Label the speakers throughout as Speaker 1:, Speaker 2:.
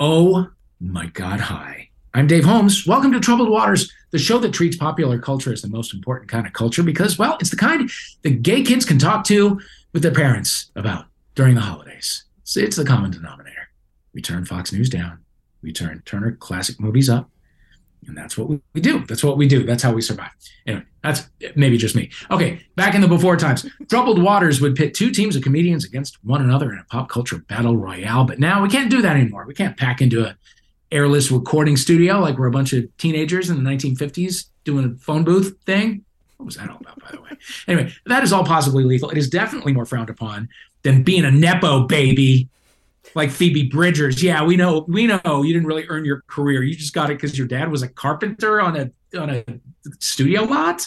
Speaker 1: Oh my God, hi. I'm Dave Holmes. Welcome to Troubled Waters, the show that treats popular culture as the most important kind of culture because, well, it's the kind that gay kids can talk to with their parents about during the holidays. So it's the common denominator. We turn Fox News down, we turn Turner Classic Movies up, and that's what we, do. That's what we do. That's how we survive. Anyway, that's maybe just me. Okay, back in the before times, Troubled Waters would pit two teams of comedians against one another in a pop culture battle royale. But now we can't do that anymore. We can't pack into a airless recording studio like we're a bunch of teenagers in the 1950s doing a phone booth thing. What was that all about, by the way? Anyway, that is all possibly lethal. It is definitely more frowned upon than being a Nepo baby like Phoebe Bridgers. Yeah, we know, we know you didn't really earn your career. You just got it because your dad was a carpenter on a on a studio lot.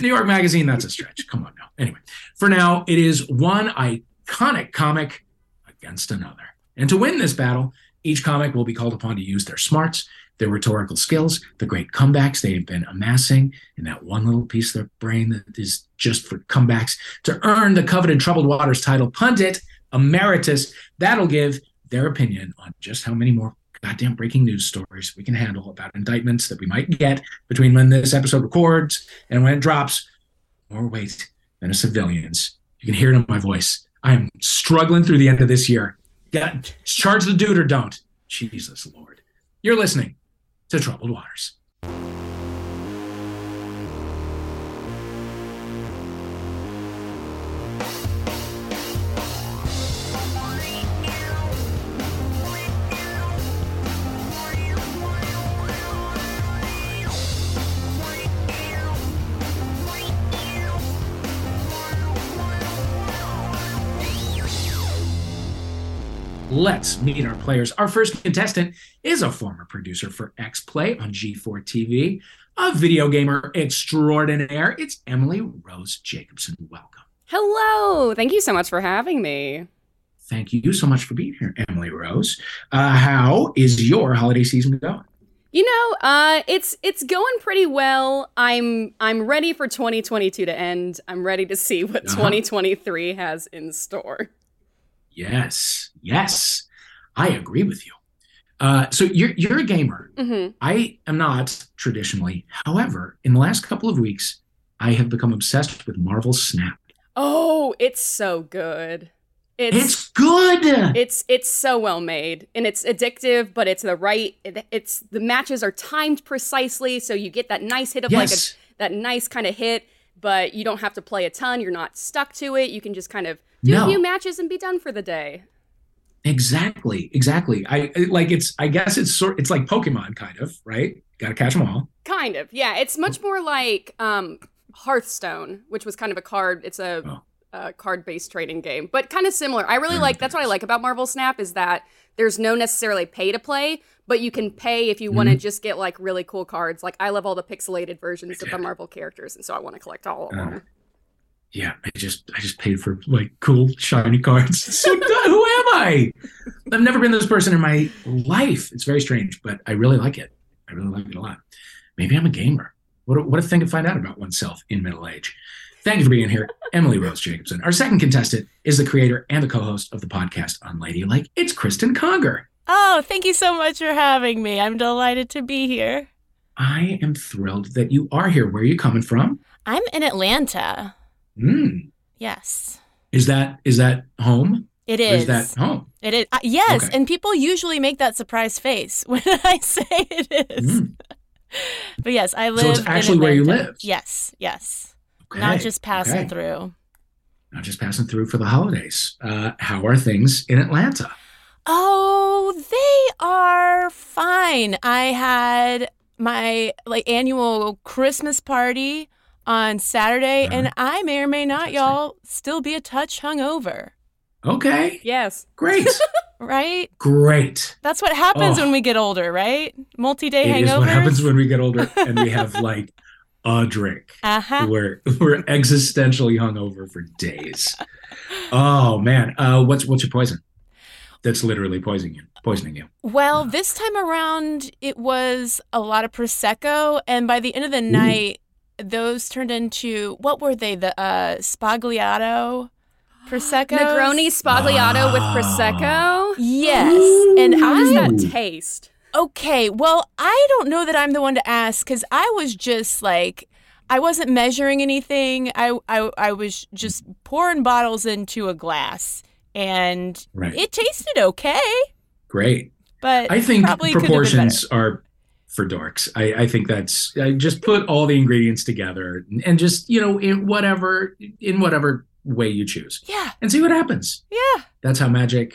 Speaker 1: New York Magazine, that's a stretch. Come on now. Anyway, for now, it is one iconic comic against another. And to win this battle, each comic will be called upon to use their smarts, their rhetorical skills, the great comebacks they've been amassing in that one little piece of their brain that is just for comebacks to earn the coveted Troubled Waters title pundit emeritus. That'll give their opinion on just how many more goddamn breaking news stories we can handle about indictments that we might get between when this episode records and when it drops. More weight than a civilian's. You can hear it in my voice. I am struggling through the end of this year. Charge the dude or don't. Jesus Lord. You're listening to Troubled Waters. Let's meet our players. Our first contestant is a former producer for X Play on G4 TV, a video gamer extraordinaire. It's Emily Rose Jacobson. Welcome.
Speaker 2: Hello. Thank you so much for having me.
Speaker 1: Thank you so much for being here, Emily Rose. Uh, how is your holiday season going?
Speaker 2: You know, uh, it's it's going pretty well. I'm I'm ready for 2022 to end. I'm ready to see what uh-huh. 2023 has in store.
Speaker 1: Yes, yes, I agree with you. Uh, so you're you're a gamer. Mm-hmm. I am not traditionally. However, in the last couple of weeks, I have become obsessed with Marvel Snap.
Speaker 2: Oh, it's so good.
Speaker 1: It's, it's good.
Speaker 2: It's it's so well made and it's addictive, but it's the right. It, it's the matches are timed precisely, so you get that nice hit of yes. like a, that nice kind of hit, but you don't have to play a ton. You're not stuck to it. You can just kind of do no. a few matches and be done for the day.
Speaker 1: Exactly, exactly. I like it's. I guess it's sort. It's like Pokemon, kind of, right? Got to catch them all.
Speaker 2: Kind of, yeah. It's much more like um, Hearthstone, which was kind of a card. It's a, oh. A card-based trading game, but kind of similar. I really like. That's what I like about Marvel Snap is that there's no necessarily pay to play, but you can pay if you want to mm-hmm. just get like really cool cards. Like I love all the pixelated versions of the Marvel characters, and so I want to collect all of uh, them
Speaker 1: yeah, I just I just paid for like cool shiny cards. So who am I? I've never been this person in my life. It's very strange, but I really like it. I really like it a lot. Maybe I'm a gamer. What a, what a thing to find out about oneself in middle age. Thank you for being here, Emily Rose Jacobson. Our second contestant is the creator and the co-host of the podcast Unladylike. It's Cristen Conger.
Speaker 3: Oh, thank you so much for having me. I'm delighted to be here.
Speaker 1: I am thrilled that you are here. Where are you coming from?
Speaker 3: I'm in Atlanta.
Speaker 1: Mm.
Speaker 3: Yes.
Speaker 1: Is that is that home?
Speaker 3: It is.
Speaker 1: is that home?
Speaker 3: It is. Uh, yes, okay. and people usually make that surprise face when I say it is. Mm. but yes, I live.
Speaker 1: So it's actually where you live.
Speaker 3: Yes. Yes. Okay. Not just passing okay. through.
Speaker 1: Not just passing through for the holidays. Uh, how are things in Atlanta?
Speaker 3: Oh, they are fine. I had my like annual Christmas party on Saturday, uh-huh. and I may or may not, y'all, still be a touch hungover.
Speaker 1: Okay.
Speaker 2: Yes.
Speaker 1: Great.
Speaker 3: right?
Speaker 1: Great.
Speaker 3: That's what happens oh. when we get older, right? Multi-day hangovers. It is
Speaker 1: what happens when we get older and we have like a drink.
Speaker 3: Uh-huh.
Speaker 1: We're we're existentially hungover for days. oh man. Uh what's what's your poison? That's literally poisoning you. Poisoning you.
Speaker 3: Well, this time around it was a lot of prosecco and by the end of the Ooh. night those turned into what were they? The uh, Sbagliato Prosecco.
Speaker 2: Negroni Sbagliato with Prosecco.
Speaker 3: Yes.
Speaker 1: Ooh.
Speaker 3: And
Speaker 2: How does
Speaker 3: I
Speaker 2: that taste?
Speaker 3: Okay, well, I don't know that I'm the one to ask because I was just like, I wasn't measuring anything. I, I, I was just pouring bottles into a glass, and
Speaker 1: Right.
Speaker 3: it tasted okay.
Speaker 1: Great.
Speaker 3: But
Speaker 1: I think
Speaker 3: probably could have been
Speaker 1: proportions are for dorks. I, I think that's I just put all the ingredients together and, and just you know in whatever in whatever way you choose
Speaker 3: Yeah,
Speaker 1: and see what happens.
Speaker 3: yeah.
Speaker 1: That's how magic.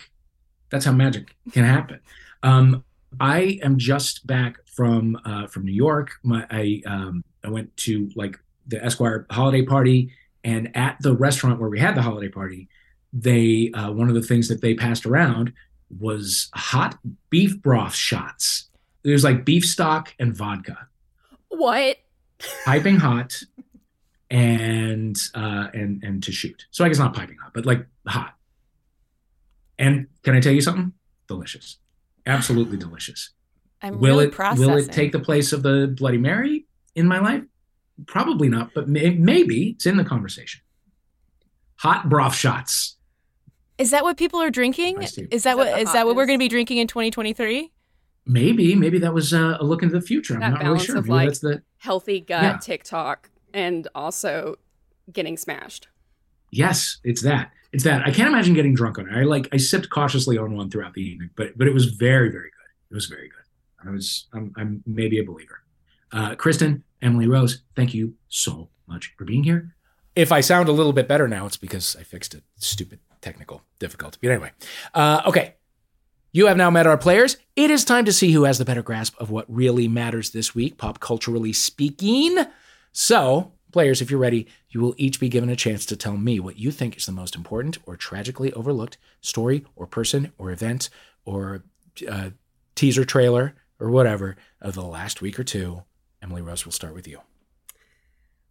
Speaker 1: That's how magic can happen. Um, I am just back from uh, from New York. My I um, I went to like the Esquire holiday party, and at the restaurant where we had the holiday party, they uh, one of the things that they passed around was hot beef broth shots. It was like beef stock and vodka,
Speaker 2: What?
Speaker 1: piping hot, and uh, and and to shoot. So I guess not piping hot, but like hot. And can I tell you something? Delicious, absolutely delicious.
Speaker 3: I'm
Speaker 1: will
Speaker 3: really
Speaker 1: it
Speaker 3: processing.
Speaker 1: will it take the place of the Bloody Mary in my life? Probably not, but may, maybe it's in the conversation. Hot broth shots.
Speaker 3: Is that what people are drinking?
Speaker 1: I.
Speaker 3: Is that
Speaker 2: Is that the
Speaker 3: is that what we're going to be drinking in 2023?
Speaker 1: Maybe maybe that was uh, a look into the future. I'm
Speaker 2: That
Speaker 1: not really sure.
Speaker 2: of,
Speaker 1: Maybe
Speaker 2: like-
Speaker 1: that's the
Speaker 2: Healthy gut
Speaker 1: Yeah.
Speaker 2: TikTok and also getting smashed.
Speaker 1: Yes, it's that. It's that. I can't imagine getting drunk on it. I like I sipped cautiously on one throughout the evening, but but it was very very good. It was very good. I was I'm I'm maybe a believer. Uh, Cristen, Emily Rose, thank you so much for being here. If I sound a little bit better now, it's because I fixed a stupid technical difficulty. But anyway, uh, okay. You have now met our players. It is time to see who has the better grasp of what really matters this week, pop culturally speaking. So, players, if you're ready, you will each be given a chance to tell me what you think is the most important or tragically overlooked story or person or event or uh, teaser trailer or whatever of the last week or two. Emily Rose, we'll start with you.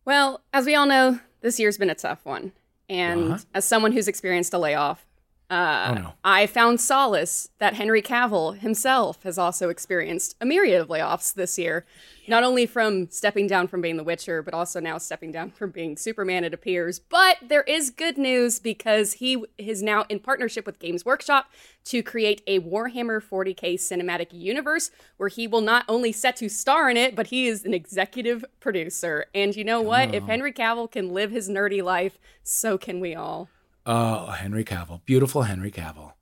Speaker 2: Well, as we all know, this year's been a tough one. And
Speaker 1: Uh-huh.
Speaker 2: as someone who's experienced a layoff, uh,
Speaker 1: Oh, no.
Speaker 2: I found solace that Henry Cavill himself has also experienced a myriad of layoffs this year. Not only from stepping down from being The Witcher, but also now stepping down from being Superman, it appears. But there is good news because he is now in partnership with Games Workshop to create a Warhammer 40k cinematic universe where he will not only set to star in it, but he is an executive producer. And you know what? If. Henry Cavill can live his nerdy life, so can we all.
Speaker 1: Oh, Henry Cavill, beautiful Henry Cavill.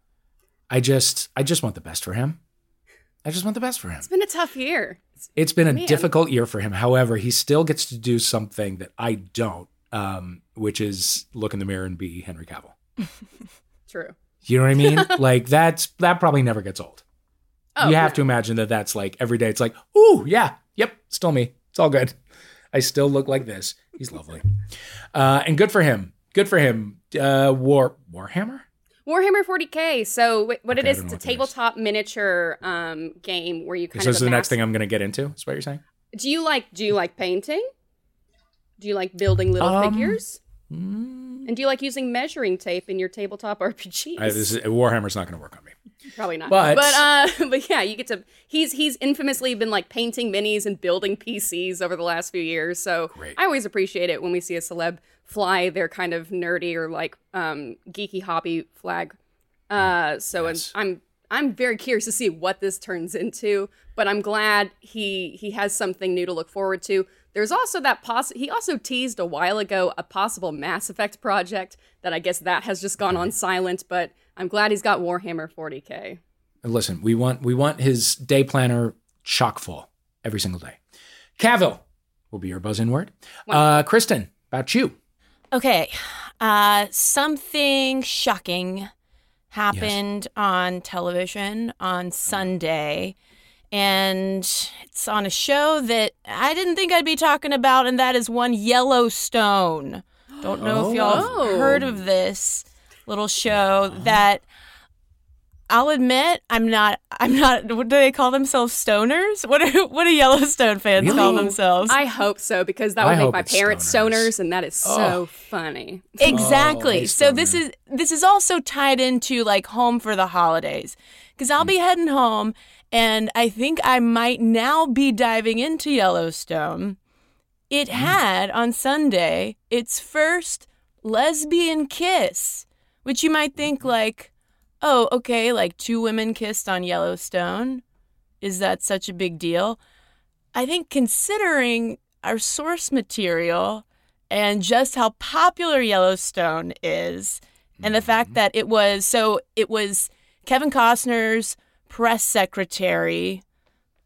Speaker 1: I just, I just want the best for him. I just want the best for him.
Speaker 2: It's been a tough year.
Speaker 1: It's been a
Speaker 2: Man.
Speaker 1: difficult year for him. However, he still gets to do something that I don't, um, which is look in the mirror and be Henry Cavill.
Speaker 2: True.
Speaker 1: You know what I mean? like that's that probably never gets old.
Speaker 2: Oh,
Speaker 1: you have
Speaker 2: no.
Speaker 1: to imagine that that's like every day. It's like, ooh, yeah, yep, still me. It's all good. I still look like this. He's lovely, uh, and good for him. Good for him. Uh, War Warhammer.
Speaker 2: Warhammer 40k. So what it
Speaker 1: Okay, I
Speaker 2: it's a
Speaker 1: is.
Speaker 2: tabletop miniature um, game where you kind
Speaker 1: So
Speaker 2: of
Speaker 1: this is the next thing I'm going to get into. Is what you're saying?
Speaker 2: Do you like do you like painting? Do you like building little
Speaker 1: Um,
Speaker 2: figures?
Speaker 1: Mm,
Speaker 2: And do you like using measuring tape in your tabletop RPGs?
Speaker 1: I, this is, Warhammer's not going to work on me.
Speaker 2: Probably not.
Speaker 1: But-
Speaker 2: but uh but yeah, you get to he's he's infamously been like painting minis and building PCs over the last few years. So
Speaker 1: Great.
Speaker 2: I always appreciate it when we see a celeb fly their kind of nerdy or like um geeky hobby flag. Uh so and
Speaker 1: Yes.
Speaker 2: I'm I'm very curious to see what this turns into, but I'm glad he he has something new to look forward to. There's also that poss he also teased a while ago a possible Mass Effect project that I guess that has just gone on silent, but I'm glad he's got Warhammer 40K.
Speaker 1: Listen, we want we want his day planner chock full every single day. Cavill will be your buzz in word. Uh, Cristen, about you.
Speaker 3: Okay. Uh, something shocking happened on television on Sunday. And it's on a show that I didn't think I'd be talking about, and that is one Yellowstone. Don't know if y'all
Speaker 2: Oh.
Speaker 3: heard of this little show that I'll admit I'm not I'm not what do they call themselves stoners? What are what do Yellowstone fans call themselves?
Speaker 2: I hope so because that
Speaker 1: I
Speaker 2: would make my parents
Speaker 1: stoners.
Speaker 2: stoners, and that is so
Speaker 1: Oh.
Speaker 2: funny.
Speaker 3: Exactly.
Speaker 1: Oh,
Speaker 3: so this is this is also tied into like home for the holidays because I'll be mm. heading home and I think I might now be diving into Yellowstone. It mm. had on Sunday its first lesbian kiss which you might think mm-hmm. like, oh, okay, like two women kissed on Yellowstone. Is that such a big deal? I think considering our source material and just how popular Yellowstone is, and the fact mm-hmm. that it was so it was Kevin Costner's press secretary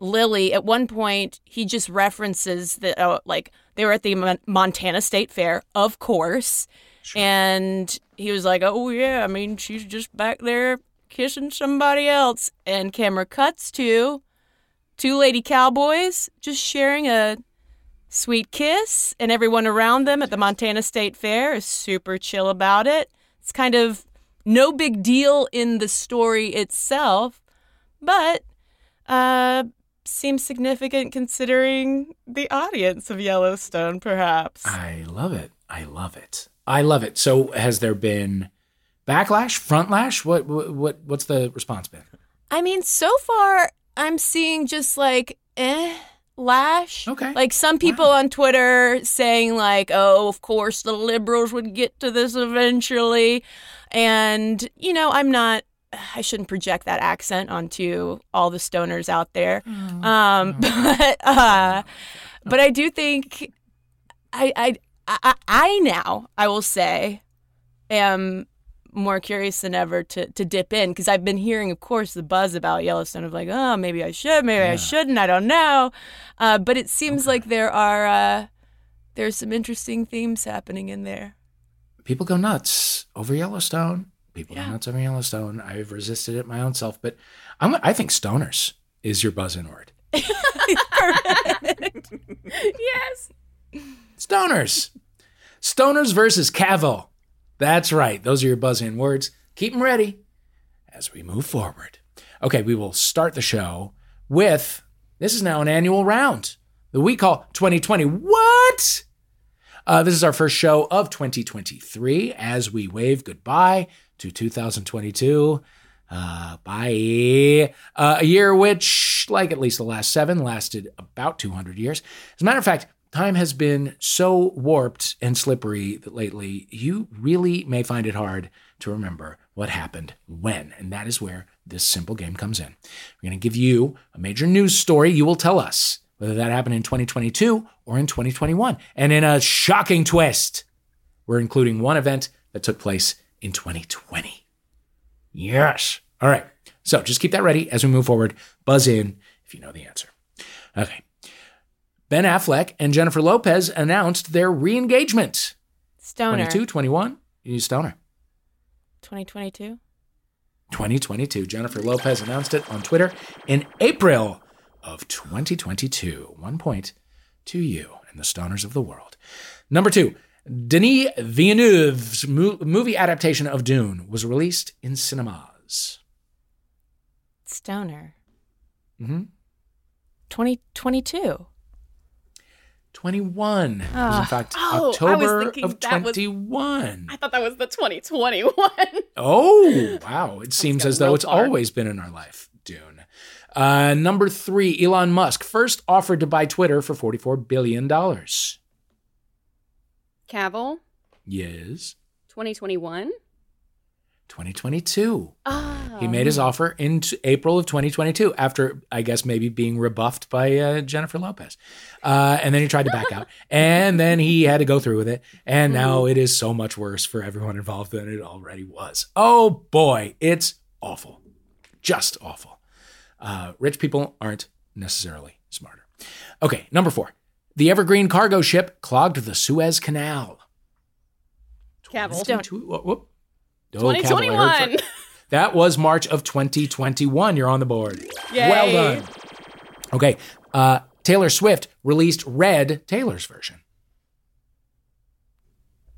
Speaker 3: Lily, at one point, he just references that, oh, uh, like, they were at the Montana State Fair, of course. Sure. And he was like, oh, yeah, I mean, she's just back there kissing somebody else. And camera cuts to two lady cowboys just sharing a sweet kiss. And everyone around them at the Montana State Fair is super chill about it. It's kind of no big deal in the story itself, but uh, seems significant considering the audience of Yellowstone, perhaps.
Speaker 1: I love it. I love it. I love it. So, has there been backlash, frontlash? What what what's the response been?
Speaker 3: I mean, so far I'm seeing just like eh lash.
Speaker 1: Okay.
Speaker 3: Like some people wow. on Twitter saying like, "Oh, of course the liberals would get to this eventually." And, you know, I'm not I shouldn't project that accent onto all the stoners out there. Oh, um, but uh, but I do think I, I I I now I will say am more curious than ever to to dip in because I've been hearing, of course, the buzz about Yellowstone of like, oh, maybe I should, maybe yeah. I shouldn't, I don't know. Uh, but it seems okay. like there are uh, there's some interesting themes happening in there.
Speaker 1: People go nuts over Yellowstone people yeah. nuts over Yellowstone. I've resisted it my own self, but I'm, I think stoners is your buzzing word. yes. Stoners. Stoners versus Cavill. That's right. Those are your buzzing words. Keep them ready as we move forward. Okay, we will start the show with this is now an annual round that we call 2020. What? Uh, this is our first show of 2023 as we wave goodbye to 2022. Uh, bye. Uh, a year which, like at least the last seven, lasted about 200 years. As a matter of fact, time has been so warped and slippery that lately you really may find it hard to remember what happened when. And that is where this simple game comes in. We're going to give you a major news story. You will tell us whether that happened in 2022 or in 2021. And in a shocking twist, we're including one event that took place in 2020. Yes. All right. So just keep that ready as we move forward. Buzz in if you know the answer. Okay. Ben Affleck and Jennifer Lopez announced their re engagement.
Speaker 3: Stoner.
Speaker 1: 22, 21. You Stoner.
Speaker 3: 2022.
Speaker 1: 2022. Jennifer Lopez announced it on Twitter in April of 2022. One point to you and the stoners of the world. Number two, Denis Villeneuve's movie adaptation of Dune was released in cinemas.
Speaker 3: Stoner.
Speaker 1: Mm-hmm.
Speaker 3: 2022.
Speaker 1: 21. Uh, was, in ah. fact, oh, October of 21.
Speaker 2: Was, I thought that was the 2021.
Speaker 1: oh, wow. It seems as though it's far. always been in our life, Dune. Uh, number three, Elon Musk first offered to buy Twitter for $44 billion.
Speaker 2: Cavill.
Speaker 1: Yes.
Speaker 2: 2021.
Speaker 1: 2022. Oh. He made his offer in t- April of 2022 after, I guess, maybe being rebuffed by uh, Jennifer Lopez. Uh, and then he tried to back out. And then he had to go through with it. And now mm-hmm. it is so much worse for everyone involved than it already was. Oh boy, it's awful. Just awful. Uh, rich people aren't necessarily smarter. Okay, number four. The Evergreen cargo ship clogged the Suez Canal.
Speaker 2: Cavill.
Speaker 1: 2021. that was March of 2021. You're on the board.
Speaker 2: Yay.
Speaker 1: Well done. Okay. Uh, Taylor Swift released Red, Taylor's version.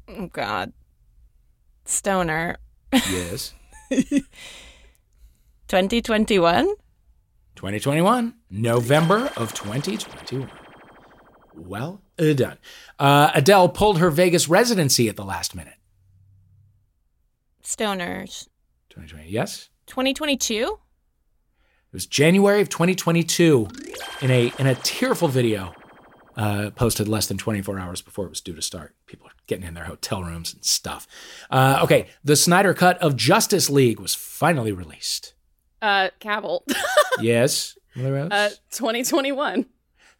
Speaker 3: Oh, God. Stoner.
Speaker 1: Yes.
Speaker 3: 2021?
Speaker 1: 2021. November of 2021. Well done. Uh, Adele pulled her Vegas residency at the last minute.
Speaker 3: Stoners.
Speaker 1: 2020. Yes.
Speaker 3: 2022. It
Speaker 1: was January of 2022 in a in a tearful video uh, posted less than 24 hours before it was due to start. People are getting in their hotel rooms and stuff. Uh, okay, the Snyder Cut of Justice League was finally released.
Speaker 2: Uh, Cavill.
Speaker 1: yes,
Speaker 2: uh, 2021.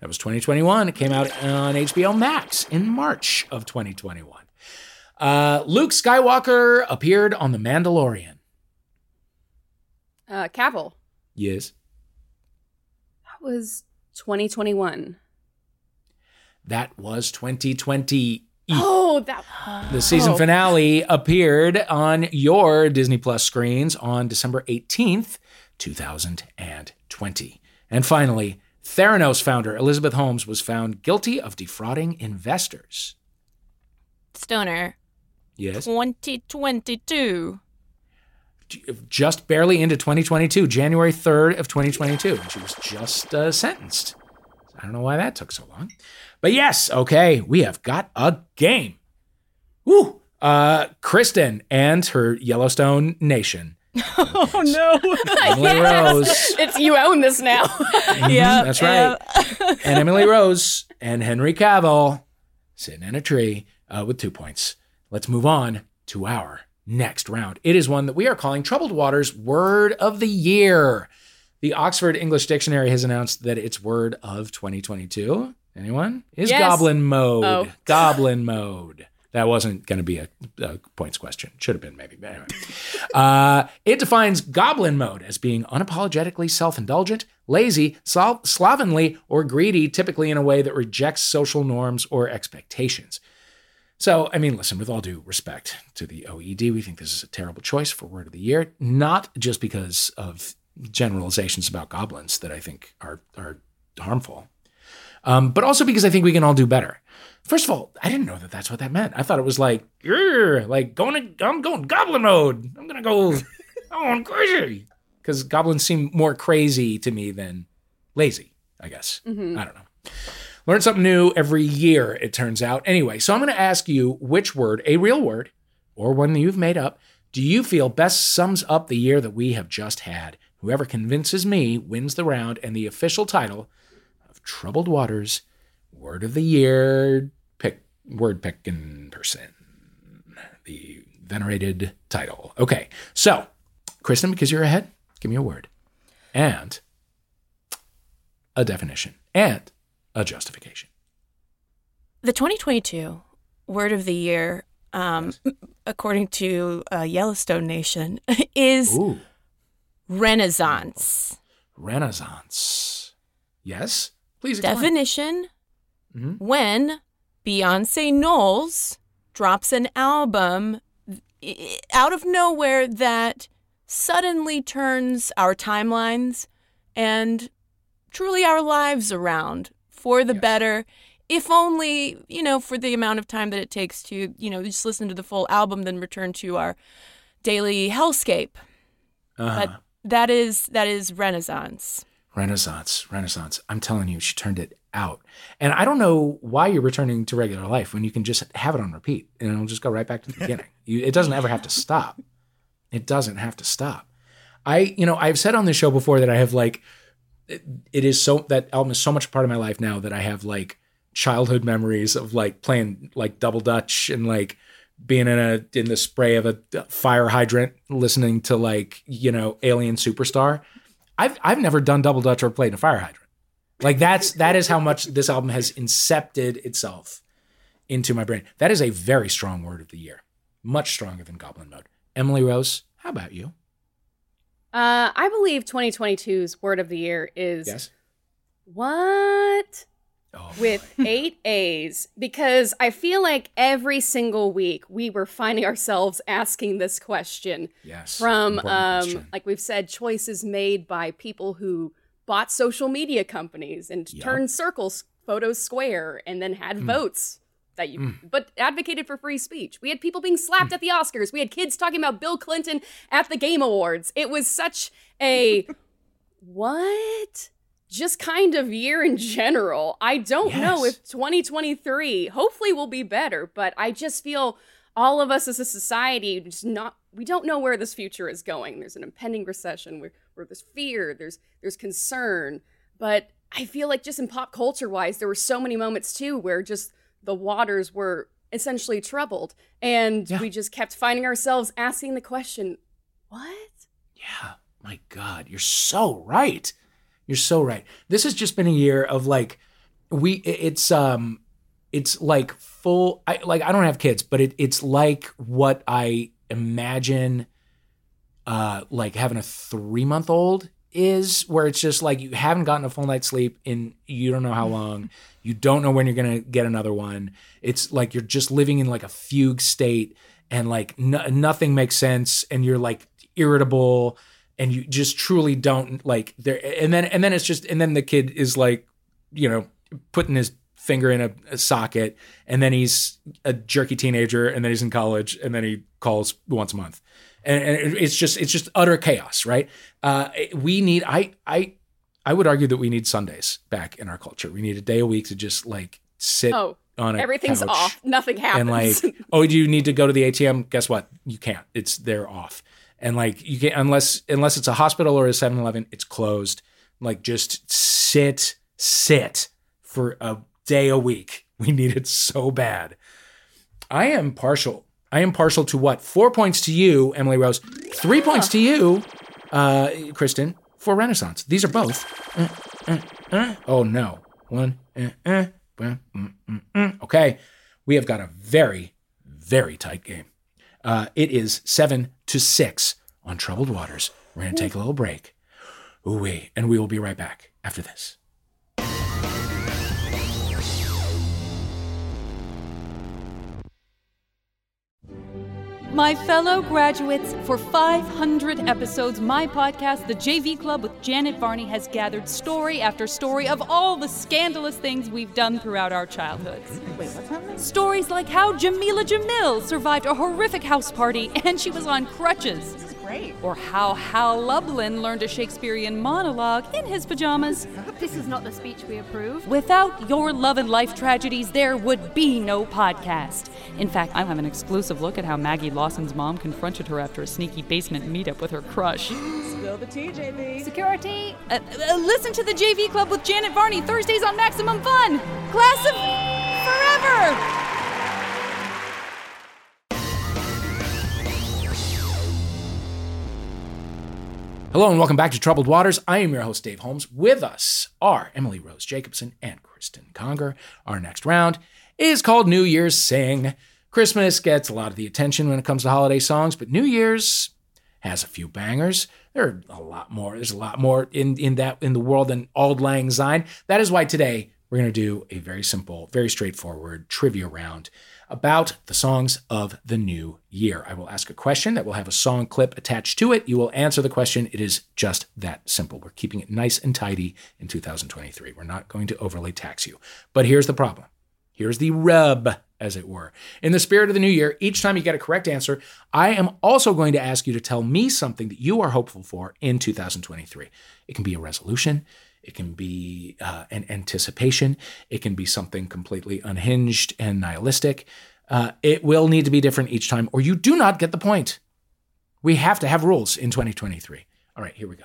Speaker 1: That was 2021. It came out on HBO Max in March of 2021. Uh, Luke Skywalker appeared on The Mandalorian.
Speaker 2: Uh, Cavill.
Speaker 1: Yes.
Speaker 2: That was 2021.
Speaker 1: That was 2020.
Speaker 2: Oh, that
Speaker 1: the season
Speaker 2: oh.
Speaker 1: finale appeared on your Disney Plus screens on December 18th, 2020. And finally, Theranos founder Elizabeth Holmes was found guilty of defrauding investors.
Speaker 3: Stoner.
Speaker 1: Yes.
Speaker 3: 2022.
Speaker 1: Just barely into 2022, January 3rd of 2022. And she was just uh, sentenced. I don't know why that took so long. But yes, okay, we have got a game. Woo! Uh, Cristen and her Yellowstone Nation.
Speaker 3: oh no!
Speaker 1: Emily Rose.
Speaker 2: It's you own this now.
Speaker 1: mm-hmm, yeah, that's right. and Emily Rose and Henry Cavill sitting in a tree uh, with two points. Let's move on to our next round. It is one that we are calling Troubled Waters Word of the Year. The Oxford English Dictionary has announced that its word of 2022 Anyone? Is
Speaker 2: yes.
Speaker 1: goblin mode.
Speaker 2: Oh.
Speaker 1: Goblin mode. That wasn't going to be a, a, points question. Should have been, maybe. Anyway. Uh, it defines goblin mode as being unapologetically self indulgent, lazy, sl- slovenly, or greedy, typically in a way that rejects social norms or expectations. So, I mean, listen, with all due respect to the OED, we think this is a terrible choice for word of the year, not just because of generalizations about goblins that I think are, are harmful um, but also because I think we can all do better. First of all, I didn't know that that's what that meant. I thought it was like, like going to, I'm going goblin mode. I'm gonna go, I'm crazy because goblins seem more crazy to me than lazy. I guess mm-hmm. I don't know. Learn something new every year. It turns out. Anyway, so I'm going to ask you which word, a real word, or one that you've made up, do you feel best sums up the year that we have just had? Whoever convinces me wins the round and the official title of Troubled Waters, Word of the Year, pick word picking person. The venerated title. Okay, so Cristen, because you're ahead, give me a word and a definition and a justification.
Speaker 3: The 2022 word of the year, um, yes. according to uh, Yellowstone Nation, is
Speaker 1: Ooh.
Speaker 3: Renaissance.
Speaker 1: Renaissance. Yes. Please
Speaker 3: explain. Definition mm-hmm. when Beyonce Knowles drops an album out of nowhere that suddenly turns our timelines and truly our lives around for the yes. better if only you know for the amount of time that it takes to you know just listen to the full album then return to our daily hellscape uh-huh. but that is that is renaissance
Speaker 1: Renaissance, Renaissance. I'm telling you, she turned it out. And I don't know why you're returning to regular life when you can just have it on repeat and it'll just go right back to the beginning. You, it doesn't ever have to stop. It doesn't have to stop. I, you know, I've said on this show before that I have like, it, it is so, that album is so much part of my life now that I have like childhood memories of like playing like double dutch and like being in a, in the spray of a uh, fire hydrant, listening to like, you know, Alien Superstar I've I've never done double dutch or played in a fire hydrant. Like that's that is how much this album has incepted itself into my brain. That is a very strong word of the year, much stronger than Goblin Mode. Emily Rose, how about you?
Speaker 2: Uh, I believe 2022's word of the year is
Speaker 1: yes.
Speaker 2: What? oh. with eight A's because I feel like every single week we were finding ourselves asking this question.
Speaker 1: Yes.
Speaker 2: From, um, question. like we've said, choices made by people who bought social media companies and yep. turned circles photos square and then had mm. votes that you mm. but advocated for free speech. We had people being slapped mm. at the Oscars. We had kids talking about Bill Clinton at the Game Awards. It was such a what? just kind of year in general. I don't yes. know if 2023 hopefully will be better, but I just feel all of us as a society just not we don't know where this future is going. There's an impending recession where, where there's fear, there's there's concern, but I feel like just in pop culture wise, there were so many moments too where just the waters were essentially troubled. And yeah. we just kept finding ourselves asking the question, what?
Speaker 1: Yeah. My God, you're so right. You're so right. This has just been a year of like, we, it's, um, it's like full, I, like, I don't have kids, but it, it's like what I imagine, uh, like having a three month old is where it's just like you haven't gotten a full night's sleep in you don't know how long. You don't know when you're going to get another one. It's like you're just living in like a fugue state and like nothing makes sense and you're like irritable and you just truly don't like there and then and then it's just and then the kid is like you know putting his finger in a, a, socket and then he's a jerky teenager and then he's in college and then he calls once a month and, and it's just it's just utter chaos, right? Uh, we need I I I would argue that we need Sundays back in our culture. We need a day a week to just like sit oh, on it.
Speaker 2: Everything's off. Nothing happens.
Speaker 1: And like, oh, do you need to go to the ATM? Guess what? You can't. It's they're off. And like you can't unless unless it's a hospital or a 7-Eleven, it's closed. Like just sit, sit for a day a week. We need it so bad. I am partial I am partial to what? Four points to you, Emily Rose. Three points to you, uh, Cristen, for Renaissance. These are both. Uh, uh, uh. Oh, no. One. Mm, mm, mm. Okay. We have got a very, very tight game. Uh, it is seven to six on troubled waters. We're going to take a little break. Ooh, wee. And we will be right back after this.
Speaker 4: My fellow graduates, for 500 episodes, my podcast, The JV Club with Janet Varney, has gathered story after story of all the scandalous things we've done throughout our childhoods. Wait, what's happening? Stories like how Jameela Jamil survived a horrific house party and she was on crutches
Speaker 5: great.
Speaker 4: Or how Hal Lublin learned a Shakespearean monologue in his pajamas.
Speaker 5: This is not the speech we approve.
Speaker 4: Without your love and life tragedies, there would be no podcast. In fact, I have an exclusive look at how Maggie Lawson's mom confronted her after a sneaky basement meetup with her crush.
Speaker 5: Spill the tea, JV.
Speaker 4: Security. Uh, uh, listen to the JV Club with Janet Varney Thursdays on Maximum Fun. Class of forever.
Speaker 1: Hello and welcome back to Troubled Waters. I am your host, Dave Holmes. With us are Emily Rose Jacobson and Cristen Conger. Our next round is called New Year's Sing. Christmas gets a lot of the attention when it comes to holiday songs, but New Year's has a few bangers. There are a lot more. There's a lot more in, in that in the world than Auld Lang Syne. That is why today we're going to do a very simple, very straightforward trivia round about the songs of the new year. I will ask a question that will have a song clip attached to it. You will answer the question. It is just that simple. We're keeping it nice and tidy in 2023. We're not going to overly tax you. But here's the problem. Here's the rub, as it were. In the spirit of the new year, each time you get a correct answer, I am also going to ask you to tell me something that you are hopeful for in 2023. It can be a resolution, it can be uh, an anticipation. It can be something completely unhinged and nihilistic. Uh, it will need to be different each time, or you do not get the point. We have to have rules in 2023. All right, here we go.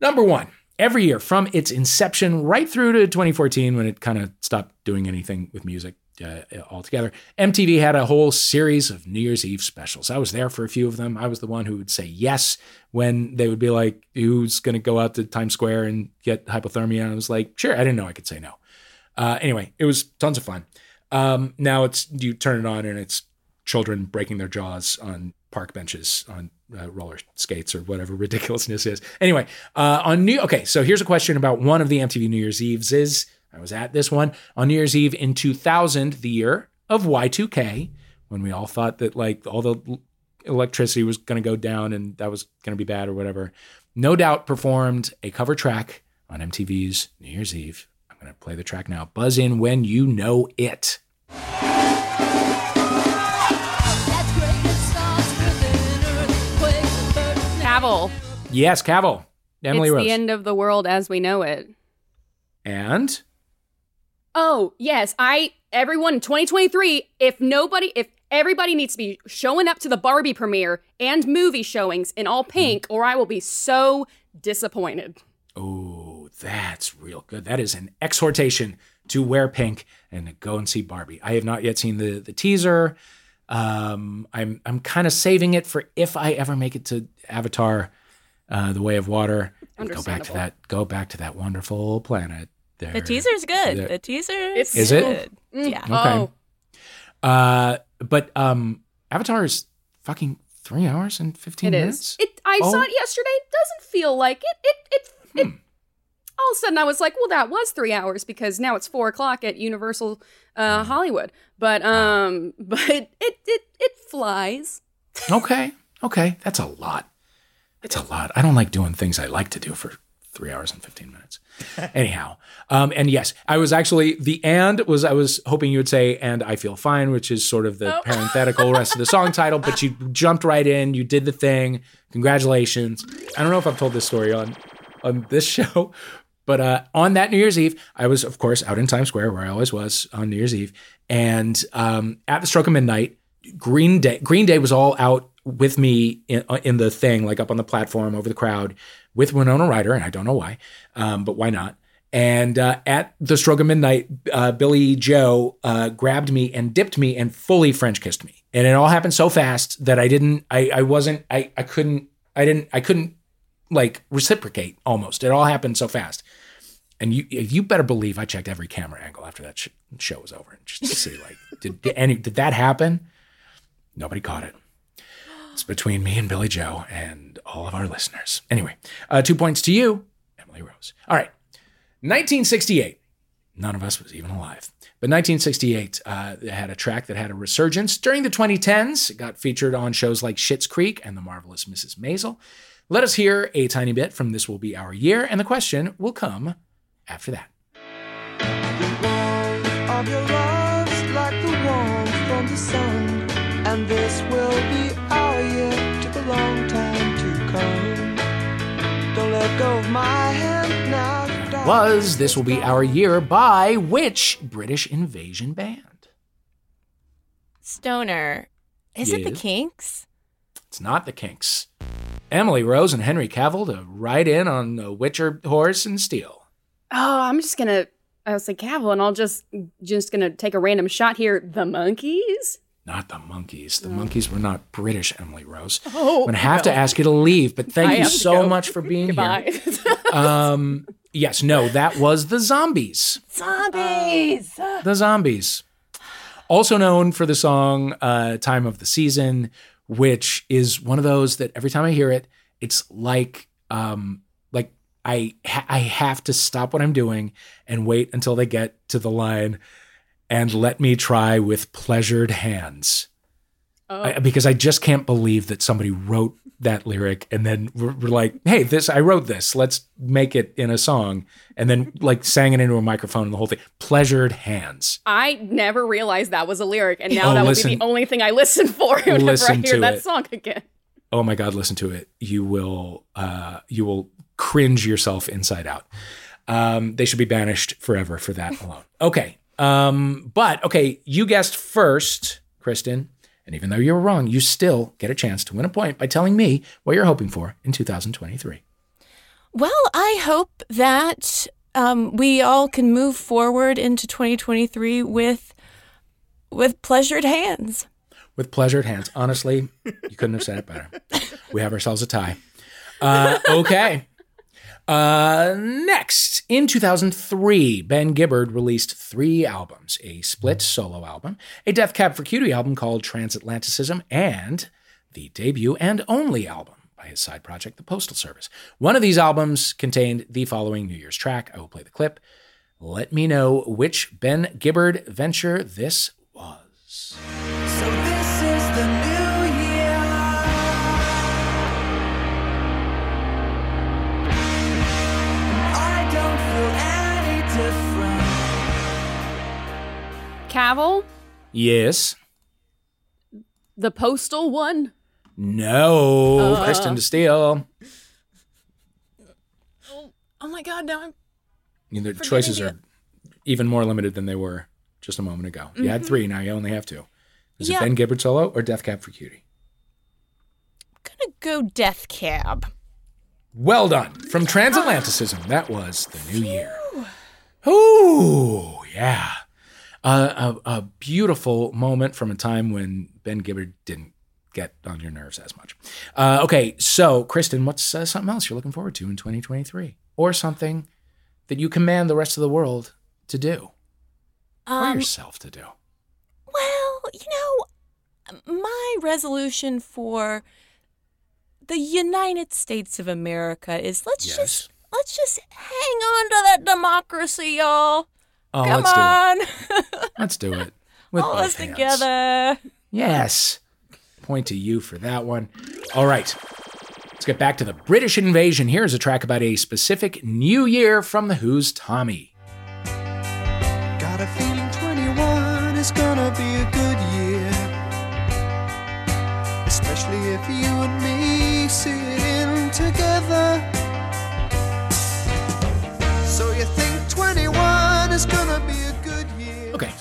Speaker 1: Number one, every year from its inception right through to 2014 when it kind of stopped doing anything with music, uh, altogether. MTV had a whole series of New Year's Eve specials. I was there for a few of them. I was the one who would say yes when they would be like, "Who's going to go out to Times Square and get hypothermia?" And I was like, "Sure." I didn't know I could say no. Uh, anyway, it was tons of fun. Um, now it's you turn it on and it's children breaking their jaws on park benches on uh, roller skates or whatever ridiculousness is. Anyway, uh, on new okay, so here's a question about one of the MTV New Year's Eves is I was at this one on New Year's Eve in 2000, the year of Y2K, when we all thought that like all the electricity was going to go down and that was going to be bad or whatever. No Doubt performed a cover track on MTV's New Year's Eve. I'm going to play the track now. Buzz in when you know it.
Speaker 2: Cavill.
Speaker 1: Yes, Cavill. Emily
Speaker 2: it's
Speaker 1: Rose.
Speaker 2: the end of the world as we know it.
Speaker 1: And
Speaker 2: Oh, yes. I everyone in 2023, if nobody if everybody needs to be showing up to the Barbie premiere and movie showings in all pink or I will be so disappointed.
Speaker 1: Oh, that's real good. That is an exhortation to wear pink and go and see Barbie. I have not yet seen the the teaser. Um, I'm I'm kind of saving it for if I ever make it to Avatar, uh, The Way of Water, go back to that go back to that wonderful planet. There.
Speaker 3: The teaser's good.
Speaker 1: There.
Speaker 3: The teaser
Speaker 2: It's-
Speaker 1: Is it?
Speaker 3: good.
Speaker 2: Mm.
Speaker 3: Yeah.
Speaker 1: Okay.
Speaker 2: Oh,
Speaker 1: Uh, but um, Avatar is fucking three hours and fifteen
Speaker 2: it
Speaker 1: minutes.
Speaker 2: is. It. I
Speaker 1: Oh.
Speaker 2: saw it yesterday. It doesn't feel like it. It. It. it
Speaker 1: Hmm.
Speaker 2: all of a sudden, I was like, "Well, that was three hours because now it's four o'clock at Universal uh, Hollywood." But um, but it it it flies.
Speaker 1: Okay. Okay. That's a lot. It's a lot. I don't like doing things I like to do for three hours and 15 minutes. Anyhow. Um, and yes, I was actually, the and was, I was hoping you would say, and I feel fine, which is sort of the
Speaker 2: Oh.
Speaker 1: parenthetical rest of the song title, but you jumped right in. You did the thing. Congratulations. I don't know if I've told this story on, on this show, but uh, on that New Year's Eve, I was, of course, out in Times Square where I always was on New Year's Eve. And um, at the stroke of midnight, Green Day, Green Day was all out with me in, uh, in the thing, like up on the platform over the crowd with Winona Ryder, and I don't know why, um, but why not? And uh, at the stroke of midnight, uh, Billie Joe uh, grabbed me and dipped me and fully French kissed me, and it all happened so fast that I didn't, I, I wasn't, I, I couldn't, I didn't, I couldn't like reciprocate almost. It all happened so fast. And you, you better believe I checked every camera angle after that sh- show was over, and just to see like, did, did any, did that happen? Nobody caught it. It's between me and Billie Joe and all of our listeners. Anyway, uh, two points to you, Emily Rose. All right, 1968. None of us was even alive. But 1968 uh, had a track that had a resurgence during the 2010s. It got featured on shows like Schitt's Creek and The Marvelous Mrs. Maisel. Let us hear a tiny bit from This Will Be Our Year, and the question will come after that.
Speaker 6: Sun, and this will be our year. Took a long time
Speaker 1: Was This Will Be Our Year by which British invasion band?
Speaker 3: Stoner. Is it the Kinks?
Speaker 1: It's not the Kinks. Emily Rose and Henry Cavill to ride in on the Witcher horse and steal.
Speaker 2: Oh, I'm just gonna. I was like Cavill, and I'll just just gonna take a random shot here. The Monkees.
Speaker 1: Not the Monkees. The Monkees were not British, Emily Rose.
Speaker 2: Oh,
Speaker 1: I'm gonna have to ask you to leave, but thank
Speaker 2: I
Speaker 1: you so much for being
Speaker 2: Goodbye.
Speaker 1: here. Um, yes, no, that was the zombies.
Speaker 3: Zombies.
Speaker 1: The zombies. Also known for the song uh, "Time of the Season," which is one of those that every time I hear it, it's like um, like I ha- I have to stop what I'm doing and wait until they get to the line and let me try with pleasured hands.
Speaker 2: Oh.
Speaker 1: I, because I just can't believe that somebody wrote that lyric and then we're, we're like, hey, this I wrote this. Let's make it in a song, and then like sang it into a microphone and the whole thing. Pleasured hands.
Speaker 2: I never realized that was a lyric, and now
Speaker 1: Oh,
Speaker 2: that would be the only thing I listen for whenever
Speaker 1: Listen
Speaker 2: I hear
Speaker 1: to
Speaker 2: that
Speaker 1: it.
Speaker 2: song again.
Speaker 1: Oh my God, listen to it. You will uh, you will cringe yourself inside out. Um, they should be banished forever for that alone. Okay. Um, but okay, you guessed first, Cristen. And even though you were wrong, you still get a chance to win a point by telling me what you're hoping for in 2023.
Speaker 3: Well, I hope that um, we all can move forward into 2023 with with pleasured hands.
Speaker 1: with pleasured hands. Honestly, you couldn't have said it better. We have ourselves a tie. Uh, okay. Uh, next, in 2003, Ben Gibbard released three albums a split solo album, a Death Cab for Cutie album called Transatlanticism, and the debut and only album by his side project, The Postal Service. One of these albums contained the following New Year's track. I will play the clip. Let me know which Ben Gibbard venture this was.
Speaker 2: Cavill,
Speaker 1: Yes.
Speaker 2: the postal one.
Speaker 1: No,
Speaker 2: Uh.
Speaker 1: Cristen DeSteele.
Speaker 3: Oh my God! Now I'm
Speaker 1: I mean, the choices are even more limited than they were just a moment ago. You had three, now you only have two. Is
Speaker 3: Yeah.
Speaker 1: it Ben Gibbard solo or Death Cab for Cutie?
Speaker 3: I'm gonna go Death Cab.
Speaker 1: Well done. From transatlanticism, that was the new year. Ooh, yeah. Uh, a, a beautiful moment from a time when Ben Gibbard didn't get on your nerves as much. Uh, okay, so Cristen, what's uh, something else you're looking forward to in 2023, or something that you command the rest of the world to do, or
Speaker 3: Um,
Speaker 1: yourself to do?
Speaker 3: Well, you know, my resolution for the United States of America is let's
Speaker 1: Yes.
Speaker 3: just let's just hang on to that democracy, y'all.
Speaker 1: Oh,
Speaker 3: Come
Speaker 1: let's do
Speaker 3: on,
Speaker 1: it. Let's do it. With
Speaker 3: all us
Speaker 1: hands.
Speaker 3: together.
Speaker 1: Yes. Point to you for that one. All right. Let's get back to the British invasion. Here's a track about a specific new year from The Who's Tommy.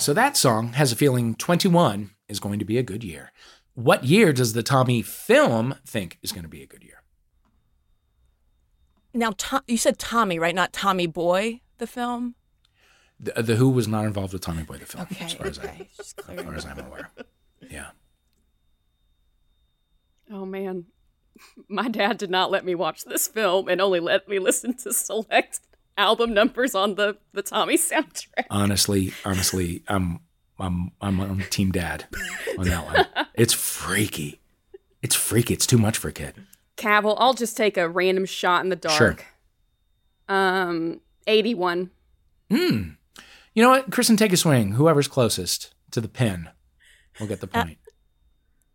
Speaker 6: So
Speaker 1: that song has a feeling 21 is going to be a good year. What year does the Tommy film think is going to be a good year?
Speaker 3: Now, Tom, you said Tommy, right? Not Tommy Boy, the film.
Speaker 1: The, the Who was not involved with Tommy Boy the film,
Speaker 3: Okay,
Speaker 1: as far as, I, as far as I'm aware. Yeah.
Speaker 2: Oh man. My dad did not let me watch this film and only let me listen to select album numbers on the the Tommy soundtrack.
Speaker 1: Honestly, honestly, I'm I'm I'm on Team Dad on that one. It's freaky. It's freaky. It's too much for a kid.
Speaker 2: Cavill, I'll just take a random shot in the dark.
Speaker 1: Sure.
Speaker 2: Um 81.
Speaker 1: Hmm. You know what? Cristen, take a swing. Whoever's closest to the pin will get the point.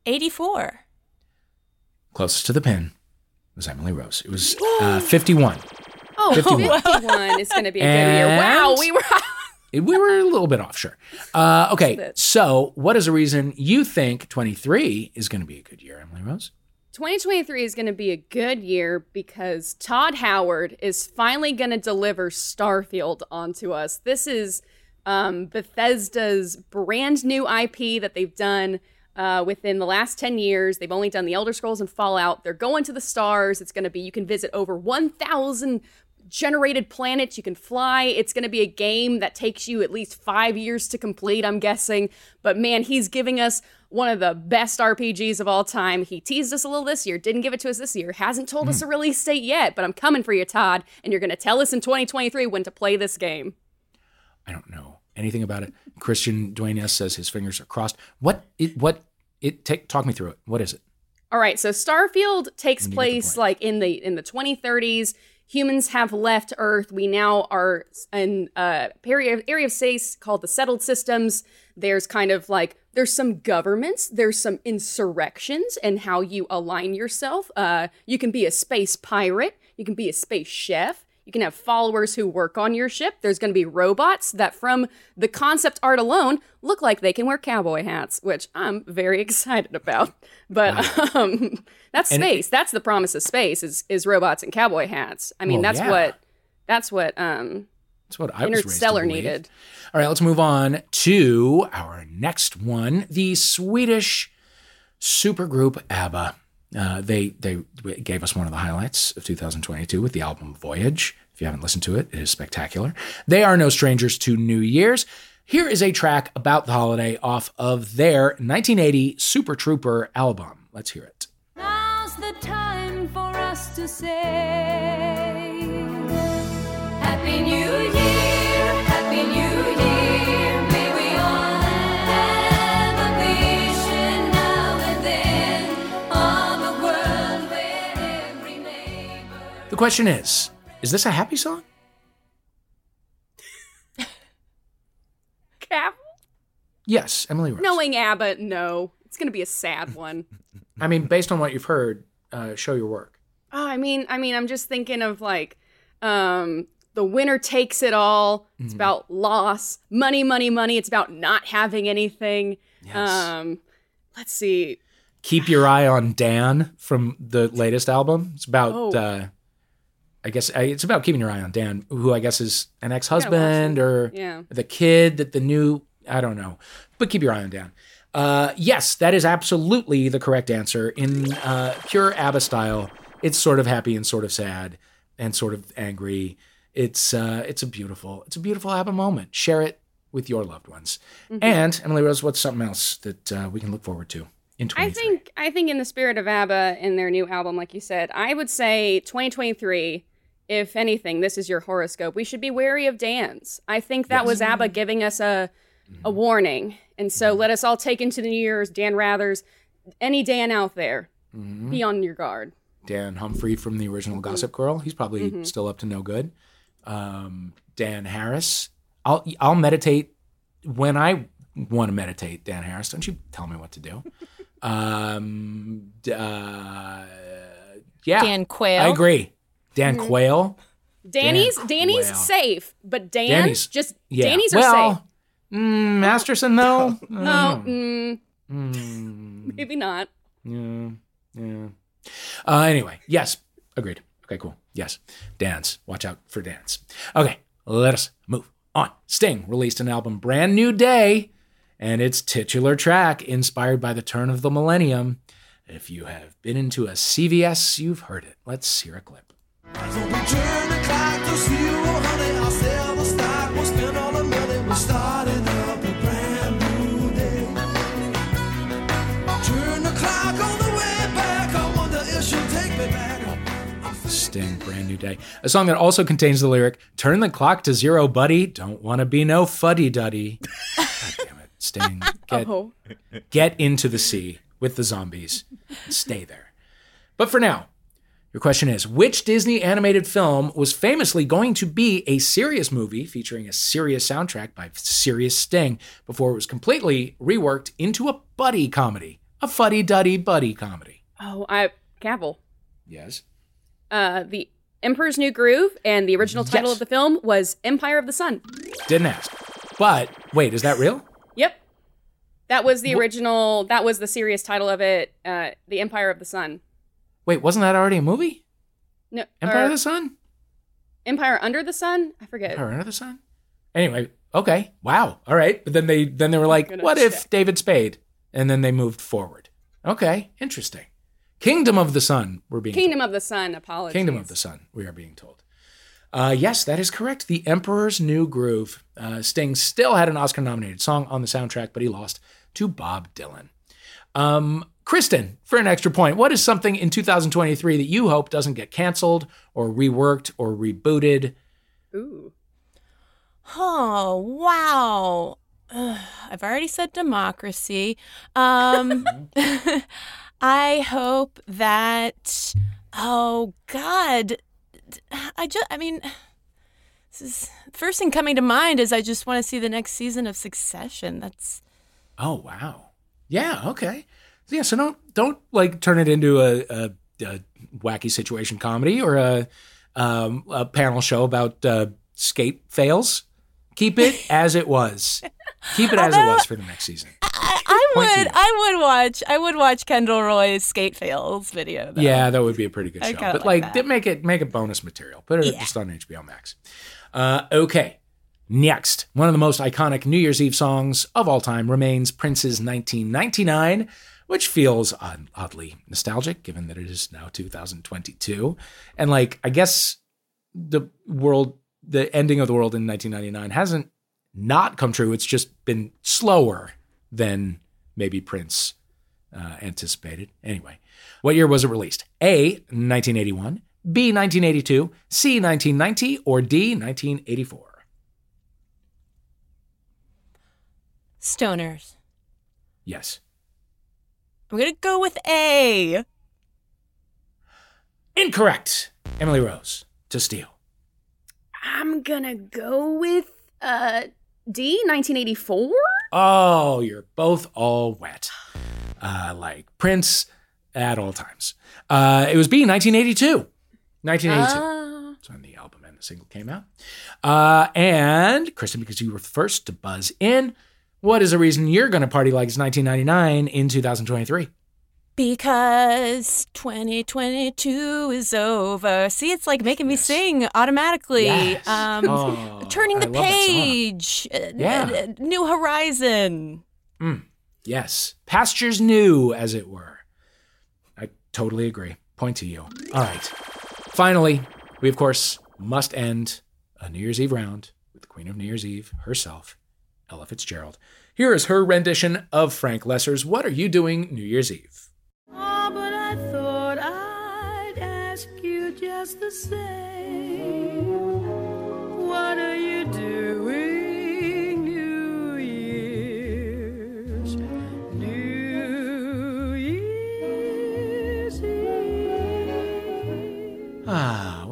Speaker 3: 84.
Speaker 1: closest to the pin was Emily Rose. It was uh, 51.
Speaker 2: Oh,
Speaker 1: 51.
Speaker 2: 51 is going to be a good year. Wow, we were
Speaker 1: we were a little bit off, sure. Uh, okay, so what is a reason you think 23 is going to be a good year, Emily Rose?
Speaker 2: 2023 is going to be a good year because Todd Howard is finally going to deliver Starfield onto us. This is um, Bethesda's brand new IP that they've done uh, within the last 10 years. They've only done the Elder Scrolls and Fallout. They're going to the stars. It's going to be, you can visit over 1,000 generated planets you can fly. It's going to be a game that takes you at least five years to complete, I'm guessing. But man, he's giving us one of the best RPGs of all time. He teased us a little this year, didn't give it to us this year, hasn't told us hmm. a release date yet, but I'm coming for you, Todd, and you're going to tell us in 2023 when to play this game.
Speaker 1: I don't know anything about it. Christian Dueñas says his fingers are crossed. What it what it take talk me through it. What is it?
Speaker 2: All right, so Starfield takes
Speaker 1: You get the
Speaker 2: place like in the in the 2030s. Humans have left Earth. We now are in a area area of space called the settled systems. There's kind of like there's some governments, there's some insurrections, and how you align yourself. Uh, you can be a space pirate. You can be a space chef. You can have followers who work on your ship. There's going to be robots that, from the concept art alone, look like they can wear cowboy hats, which I'm very excited about. But um, that's
Speaker 1: And it-
Speaker 2: space. that's the promise of space is is robots and cowboy hats. I mean,
Speaker 1: Well,
Speaker 2: that's
Speaker 1: yeah.
Speaker 2: what that's what um,
Speaker 1: That's what I
Speaker 2: Interstellar needed.
Speaker 1: All right, let's move on to our next one. The Swedish supergroup ABBA. Uh, they they gave us one of the highlights of 2022 with the album Voyage. If you haven't listened to it, it is spectacular. They are no strangers to New Year's. Here is a track about the holiday off of their 1980 Super Trooper album. Let's hear it.
Speaker 4: Now's the time for us to say Happy New Year, Happy New Year. May we all have a vision now and then of a world where every neighbor.
Speaker 1: The question is Is this a happy song? Yes, Emily Rose.
Speaker 2: Knowing ABBA, no, it's going to be a sad one.
Speaker 1: I mean, based on what you've heard, uh, show your work.
Speaker 2: Oh, I mean, I mean, I'm just thinking of like, um, the winner takes it all. It's
Speaker 1: Mm-hmm.
Speaker 2: about loss, money, money, money. It's about not having anything.
Speaker 1: Yes.
Speaker 2: Um, let's see.
Speaker 1: Keep Your Eye on Dan from the latest album. It's about,
Speaker 2: Oh.
Speaker 1: uh, I guess, it's about keeping your eye on Dan, who I guess is an ex husband or
Speaker 2: Yeah.
Speaker 1: the kid that the new, I don't know. But keep your eye on Dan. Uh, yes, that is absolutely the correct answer. In uh, pure ABBA style, It's sort of happy and sort of sad and sort of angry. It's uh, it's a beautiful it's a beautiful ABBA moment. Share it with your loved ones.
Speaker 2: Mm-hmm.
Speaker 1: And Emily Rose, what's something else that uh, we can look forward to in 23?
Speaker 2: I think I think in the spirit of ABBA in their new album, like you said, I would say 2023. If anything, this is your horoscope. We should be wary of Dan's. I think that was ABBA giving us a a warning, and so let us all take into the new year's Dan Rathers. Any Dan out there,
Speaker 1: Mm-hmm.
Speaker 2: be on your guard.
Speaker 1: Dan Humphrey from the original Gossip Girl. He's probably still up to no good. Um, Dan Harris. I'll I'll meditate when I want to meditate. Dan Harris, don't you tell me what to do. Um, d- uh, yeah,
Speaker 3: Dan Quayle.
Speaker 1: I agree. Dan Quayle.
Speaker 2: Danny's
Speaker 1: Dan
Speaker 2: Danny's
Speaker 1: Quayle.
Speaker 2: safe, but Dan
Speaker 1: Danny's-
Speaker 2: just
Speaker 1: Yeah.
Speaker 2: Danny's are
Speaker 1: well,
Speaker 2: safe.
Speaker 1: Mm, Masterson though.
Speaker 2: No, mm,
Speaker 1: Mm,
Speaker 2: maybe not.
Speaker 1: yeah, yeah. Uh, anyway, yes, agreed. Okay, cool. Yes, dance. Watch out for dance. Okay, let us move on. Sting released an album, Brand New Day, and its titular track, inspired by the turn of the millennium. If you have been into a CVS, you've heard it. Let's hear a clip.
Speaker 6: Day.
Speaker 1: A song that also contains the lyric, Turn the clock to zero, buddy. Don't want to be no fuddy duddy. God damn it. Sting, get,
Speaker 2: Oh,
Speaker 1: get into the sea with the zombies. Stay there. But for now, your question is Which Disney animated film was famously going to be a serious movie featuring a serious soundtrack by Serious Sting before it was completely reworked into a buddy comedy? A fuddy duddy buddy comedy.
Speaker 2: oh, I Gavel.
Speaker 1: Yes.
Speaker 2: Uh, the Emperor's New Groove and the original title
Speaker 1: Yes.
Speaker 2: of the film was Empire of the Sun.
Speaker 1: Didn't ask. But wait, is that real?
Speaker 2: Yep. That was the original. That was the serious title of it. Uh, the Empire of the Sun.
Speaker 1: Wait, wasn't that already a movie?
Speaker 2: No,
Speaker 1: Empire
Speaker 2: or
Speaker 1: of the Sun?
Speaker 2: Empire Under the Sun. I forget.
Speaker 1: Empire Under the Sun? Anyway, okay. Wow. All right. But then they then they were like,
Speaker 2: gonna
Speaker 1: what if. David Spade? And then they moved forward. Okay, interesting. Kingdom of the Sun, we're being
Speaker 2: Kingdom of the Sun. Apologies.
Speaker 1: Kingdom of the Sun, we are being told. Uh, yes, that is correct. The Emperor's New Groove. Uh, Sting still had an Oscar nominated song on the soundtrack, but he lost to Bob Dylan. Um, Cristen, for an extra point, what is something in 2023 that you hope doesn't get canceled or reworked or rebooted?
Speaker 2: Ooh.
Speaker 3: Oh, wow. Ugh, I've already said democracy. Um, I hope that, oh, God. I just, I mean, this is, first thing coming to mind is I just want to see the next season of Succession. That's,
Speaker 1: Oh wow. Yeah. Okay. Yeah. So don't don't like turn it into a, a, a wacky situation comedy or a um, a panel show about uh, skate fails. Keep it as it was. Keep it as it was for the next season.
Speaker 3: I, I
Speaker 1: Point to
Speaker 3: would. I would watch, I would watch Kendall Roy's skate fails video. Though.
Speaker 1: Yeah, that would be a pretty good
Speaker 3: I
Speaker 1: show. But
Speaker 3: like
Speaker 1: like, make it make it bonus material. Put it just on HBO Max. Uh, okay. Next, one of the most iconic New Year's Eve songs of all time remains Prince's 1999, which feels odd, oddly nostalgic given that it is now 2022. And like, I guess the world, the ending of the world in 1999 hasn't not come true. It's just been slower than maybe Prince uh, anticipated. Anyway, what year was it released? A, 1981, B, 1982, C, 1990, or D, 1984?
Speaker 3: Stoners.
Speaker 1: Yes.
Speaker 3: I'm going to go with A.
Speaker 1: Incorrect. Emily Rose to steal.
Speaker 2: I'm gonna go with uh D 1984.
Speaker 1: Oh, you're both all wet. Uh, like Prince at all times. Uh, it was B, 1982. 1982.
Speaker 2: Uh,
Speaker 1: That's when the album and the single came out. Uh, and Cristen, because you were first to buzz in, what is the reason you're going to party like it's 1999 in 2023?
Speaker 3: Because 2022 is over. See, it's like making me
Speaker 1: Yes.
Speaker 3: sing automatically.
Speaker 1: Yes.
Speaker 3: Um,
Speaker 1: Oh,
Speaker 3: turning the
Speaker 1: love that song.
Speaker 3: page. Uh,
Speaker 1: Yeah.
Speaker 3: uh, New horizon.
Speaker 1: Yes. Pastures new, as it were. I totally agree. Point to you. All right. Finally, we of course must end a New Year's Eve round with the Queen of New Year's Eve herself, Ella Fitzgerald. Here is her rendition of Frank Loesser's What Are You Doing New Year's Eve?
Speaker 7: Just the same.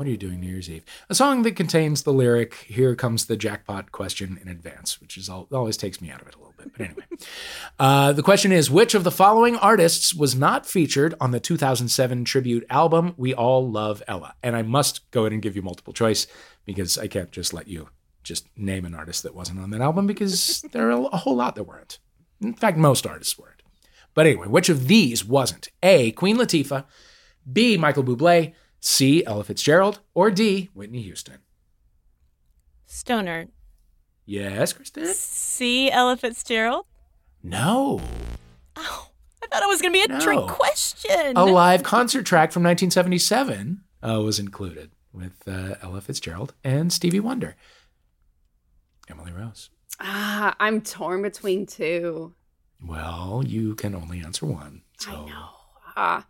Speaker 7: What are you doing New Year's Eve?
Speaker 1: A song that contains the lyric, Here comes the jackpot question in advance, which is al- always takes me out of it a little bit. But anyway, uh, the question is Which of the following artists was not featured on the 2007 tribute album, We All Love Ella? And I must go ahead and give you multiple choice because I can't just let you just name an artist that wasn't on that album because there are a whole lot that weren't. In fact, most artists weren't. But anyway, which of these wasn't? A. Queen Latifah, B. Michael Bublé, C. Ella Fitzgerald, or D. Whitney Houston?
Speaker 3: Stoner.
Speaker 1: Yes, Cristen?
Speaker 3: C. Ella Fitzgerald.
Speaker 1: No.
Speaker 3: Oh, I thought it was going to be a trick question.
Speaker 1: A live concert track from 1977 uh, was included with uh, Ella Fitzgerald and Stevie Wonder. Emily Rose.
Speaker 2: Ah, I'm torn between two.
Speaker 1: Well, you can only answer one. So.
Speaker 2: I know. Ah.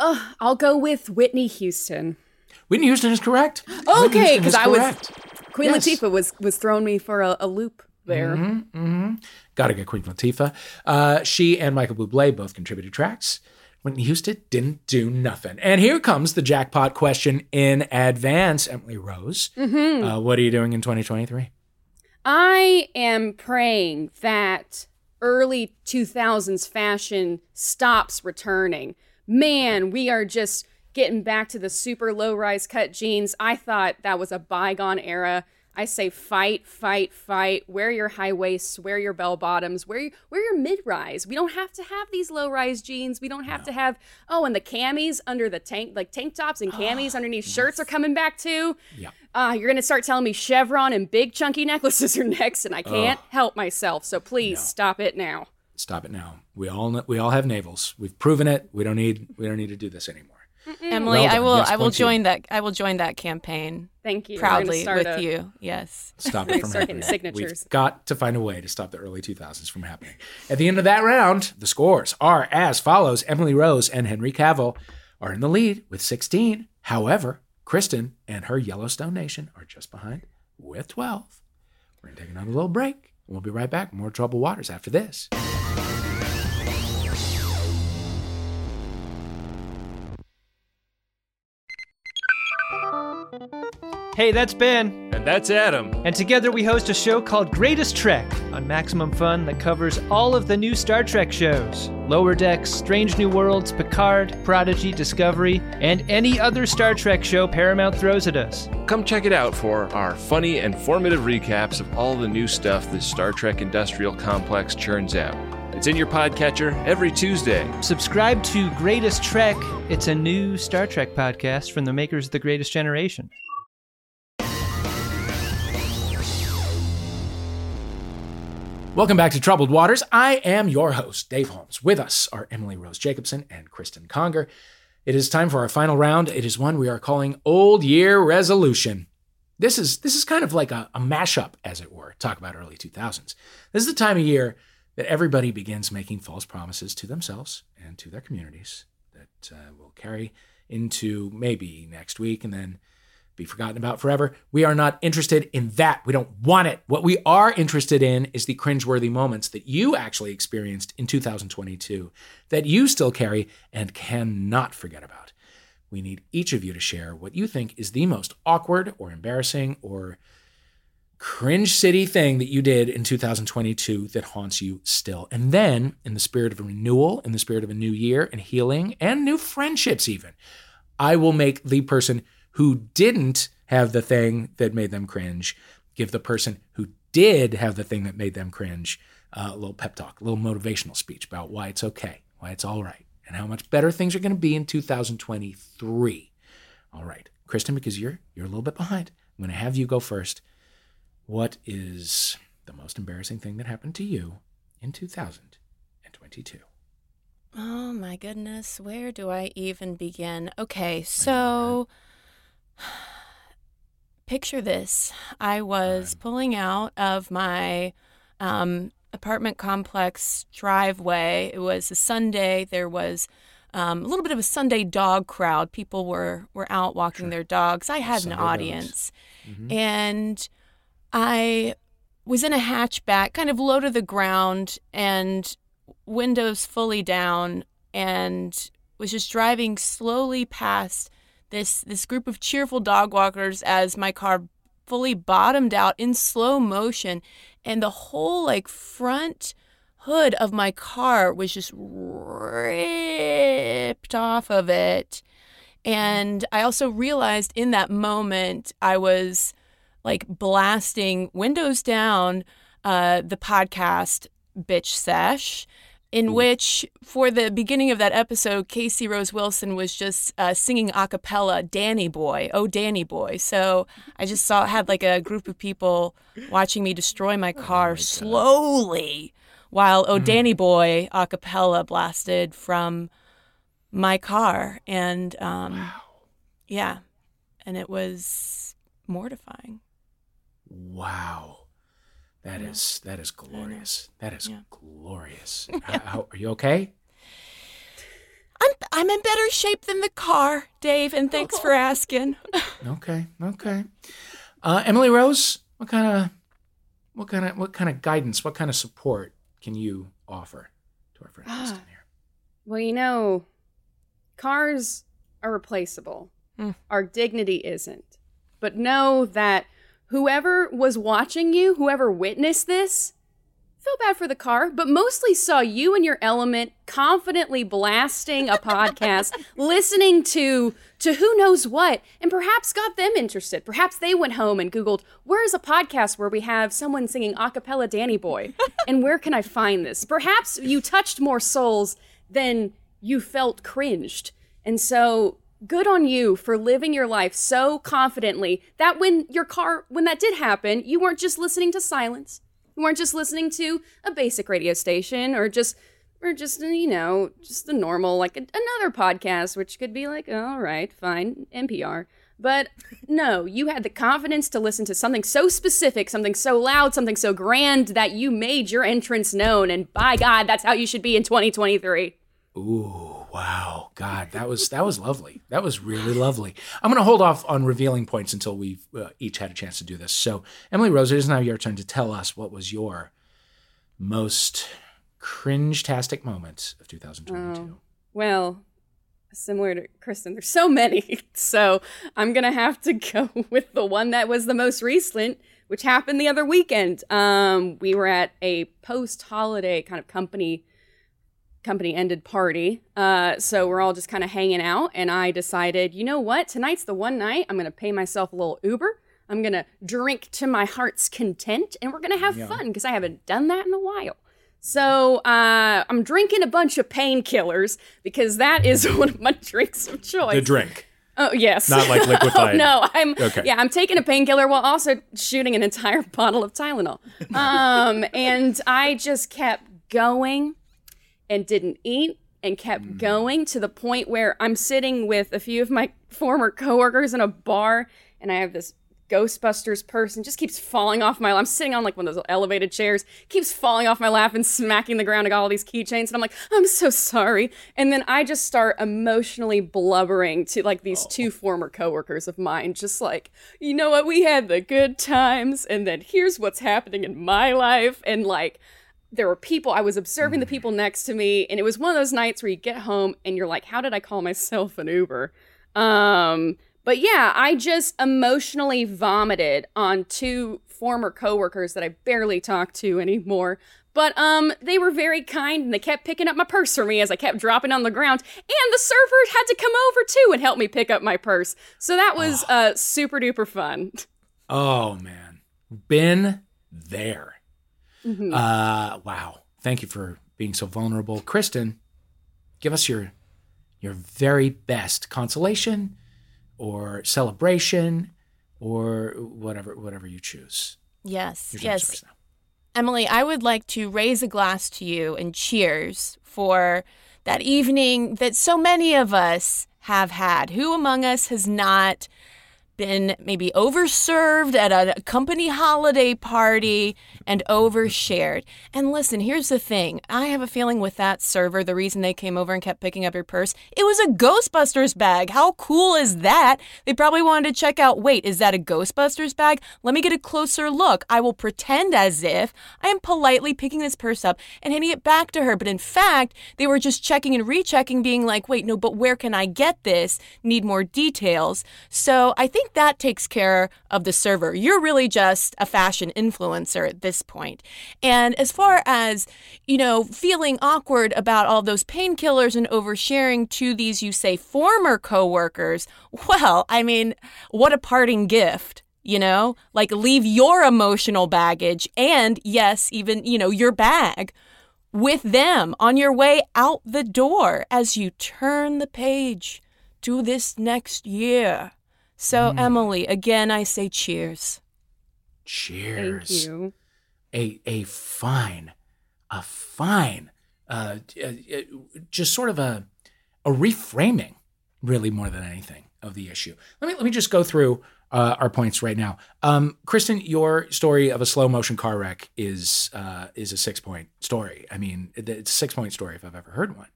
Speaker 2: Ugh, I'll go with Whitney Houston.
Speaker 1: Whitney Houston is correct.
Speaker 2: Okay, because I was. Queen
Speaker 1: Yes.
Speaker 2: Latifah was was throwing me for a, a loop there.
Speaker 1: Mm-hmm. Got to get Queen Latifah. Uh, she and Michael Bublé both contributed tracks. Whitney Houston didn't do nothing. And here comes the jackpot question in advance, Emily Rose.
Speaker 2: Mm-hmm.
Speaker 1: Uh, what are you doing in 2023?
Speaker 2: I am praying that early 2000s fashion stops returning. Man, we are just getting back to the super low rise cut jeans. I thought that was a bygone era. I say fight, fight, fight. Wear your high waists, wear your bell bottoms, wear your, wear your mid rise. We don't have to have these low rise jeans. We don't have to have oh, and the camis under the tank, like tank tops and camis underneath shirts are coming back too.
Speaker 1: Yeah.
Speaker 2: Uh, you're gonna start telling me chevron and big chunky necklaces are next, and I can't help myself. So please stop it now.
Speaker 1: Stop it now. We all we all have navels. We've proven it. We don't need we don't need to do this anymore.
Speaker 3: Emily,
Speaker 1: Well
Speaker 3: I will.
Speaker 1: Yes,
Speaker 3: I will
Speaker 1: point you.
Speaker 3: join that. I will join that campaign
Speaker 2: Thank you.
Speaker 3: Proudly
Speaker 2: start
Speaker 3: with
Speaker 2: a-
Speaker 3: you. Yes.
Speaker 1: Stop it from
Speaker 2: Start
Speaker 1: happening.
Speaker 2: signatures.
Speaker 1: We've got to find a way to stop the early 2000s from happening. At the end of that round, the scores are as follows: Emily Rose and Henry Cavill are in the lead with 16. However, Cristen and her Yellowstone Nation are just behind with 12. We're gonna take another little break. and We'll be right back. More troubled waters after this.
Speaker 8: Hey, that's Ben.
Speaker 9: And that's Adam.
Speaker 8: And together we host a show called Greatest Trek on Maximum Fun that covers all of the new Star Trek shows Lower Decks, Strange New Worlds, Picard, Prodigy, Discovery, and any other Star Trek show Paramount throws at us.
Speaker 9: Come check it out for our funny and formative recaps of all the new stuff the Star Trek Industrial Complex churns out. It's in your podcatcher every Tuesday.
Speaker 8: Subscribe to Greatest Trek. It's a new Star Trek podcast from the makers of The Greatest Generation.
Speaker 1: Welcome back to Troubled Waters. I am your host, Dave Holmes. With us are Emily Rose Jacobson and Cristen Conger. It is time for our final round. It is one we are calling Old Year Resolution. This is this is kind of like a, a mashup, as it were. Talk about early 2000s. This is the time of year that everybody begins making false promises to themselves and to their communities that uh, will carry into maybe next week and then be forgotten about forever. We are not interested in that. We don't want it. What we are interested in is the cringeworthy moments that you actually experienced in 2022 that you still carry and cannot forget about. We need each of you to share what you think is the most awkward or embarrassing or cringe city thing that you did in 2022 that haunts you still. And then, in the spirit of renewal, in the spirit of a new year and healing and new friendships, even, I will make the person who didn't have the thing that made them cringe give the person who did have the thing that made them cringe uh, a little pep talk, a little motivational speech about why it's okay, why it's all right, and how much better things are going to be in 2023. All right, Cristen, because you're you're a little bit behind, I'm going to have you go first. What is the most embarrassing thing that happened to you in 2022?
Speaker 3: Oh my goodness, where do I even begin? Okay, so picture this. I was pulling out of my um, apartment complex driveway. It was a Sunday. There was um, a little bit of a Sunday dog crowd. People were, were out walking their dogs. I had
Speaker 1: Sunday
Speaker 3: an audience.
Speaker 1: Mhm.
Speaker 3: And I was in a hatchback, kind of low to the ground and windows fully down, and was just driving slowly past this this group of cheerful dog walkers as my car fully bottomed out in slow motion. And the whole like front hood of my car was just ripped off of it. And i also realized in that moment i was like blasting windows down uh, the podcast bitch sesh in which for the beginning of that episode casey rose wilson was just uh, singing a cappella danny boy oh danny boy. So i just saw had like a group of people watching me destroy my car slowly while oh danny boy a cappella blasted from my car. And um yeah. And it was mortifying
Speaker 1: Wow. That
Speaker 3: Yeah.
Speaker 1: is that is glorious. That is
Speaker 3: Yeah.
Speaker 1: glorious. how, how- are you okay?
Speaker 3: i'm i'm in better shape than the car dave and thanks for asking
Speaker 1: Okay. Okay. Uh, Emily Rose, what kind of what kind of what kind of guidance, what kind of support can you offer to our friend
Speaker 2: Ah.
Speaker 1: here?
Speaker 2: Well, you know, cars are replaceable.
Speaker 3: Mm.
Speaker 2: Our dignity isn't. But know that whoever was watching you, whoever witnessed this, feel bad for the car, but mostly saw you in your element confidently blasting a podcast, listening to to who knows what, and perhaps got them interested. Perhaps they went home and Googled, where's a podcast where we have someone singing a cappella Danny Boy? and where can I find this? Perhaps you touched more souls than you felt cringed. And so good on you for living your life so confidently that when your car when that did happen, you weren't just listening to silence. You weren't just listening to a basic radio station or just or just you know just a normal like a, another podcast which could be like oh, all right fine npr but no you had the confidence to listen to something so specific something so loud something so grand that you made your entrance known and by god that's how you should be in 2023
Speaker 1: Ooh, wow. God, that was that was lovely. That was really lovely. I'm going to hold off on revealing points until we've uh, each had a chance to do this. So, Emily Rose, it is now your turn to tell us what was your most cringe-tastic moment of 2022.
Speaker 2: Oh, well, similar to Cristen, there's so many. So I'm going to have to go with the one that was the most recent, which happened the other weekend. Um, we were at a post holiday kind of company company ended party. Uh, so we're all just kind of hanging out. And I decided, you know what? Tonight's the one night I'm going to pay myself a little Uber. I'm going to drink to my heart's content and we're going to have
Speaker 1: Yeah.
Speaker 2: fun because I haven't done that in a while. So uh, I'm drinking a bunch of painkillers because that is one of my drinks of choice.
Speaker 1: The drink.
Speaker 2: Oh yes,
Speaker 1: Not like liquefied.
Speaker 2: no, I'm
Speaker 1: Okay.
Speaker 2: yeah, I'm taking a painkiller while also shooting an entire bottle of Tylenol. Um, and I just kept going and didn't eat and kept
Speaker 1: Mm.
Speaker 2: going to the point where I'm sitting with a few of my former coworkers in a bar, and I have this Ghostbusters person just keeps falling off my. I'm sitting on like one of those elevated chairs, keeps falling off my lap and smacking the ground. I got all these keychains, and I'm like, I'm so sorry. And then I just start emotionally blubbering to like these two former coworkers of mine, just like, you know what, we had the good times, and then here's what's happening in my life, and like there were people i was observing the people next to me and it was one of those nights where you get home and you're like how did i call myself an uber? Um but yeah i just emotionally vomited on two former coworkers that i barely talk to anymore. But um they were very kind and they kept picking up my purse for me as i kept dropping on the ground and the server had to come over too and help me pick up my purse. So that was uh super duper fun.
Speaker 1: Oh man, been there.
Speaker 2: Mhm.
Speaker 1: Uh, wow. Thank you for being so vulnerable, Cristen. Give us your your very best consolation, or celebration, or whatever whatever you choose.
Speaker 3: Yes, yes. Emily, I would like to raise a glass to you and cheers for that evening that so many of us have had. Who among us has not been maybe overserved at a company holiday party and overshared. And listen, here's the thing. I have a feeling with that server, the reason they came over and kept picking up your purse, it was a Ghostbusters bag. How cool is that? They probably wanted to check out, wait, is that a Ghostbusters bag? Let me get a closer look. I will pretend as if I am politely picking this purse up and handing it back to her. But in fact, they were just checking and rechecking, being like, wait, no, but where can I get this? Need more details. So I think that takes care of the server. You're really just a fashion influencer at this point. And as far as, you know, feeling awkward about all those painkillers and oversharing to these, you say, former coworkers, well, I mean, what a parting gift you know like leave your emotional baggage and yes even you know your bag with them on your way out the door as you turn the page to this next year so, mm. Emily, again, I say cheers.
Speaker 1: Cheers.
Speaker 2: Thank you.
Speaker 1: A, a fine, a fine, uh, uh, just sort of a, a reframing, really more than anything, of the issue. Let me let me just go through uh, our points right now. Um, Cristen, your story of a slow motion car wreck is uh, is a six point story. I mean, it's a six point story if I've ever heard one.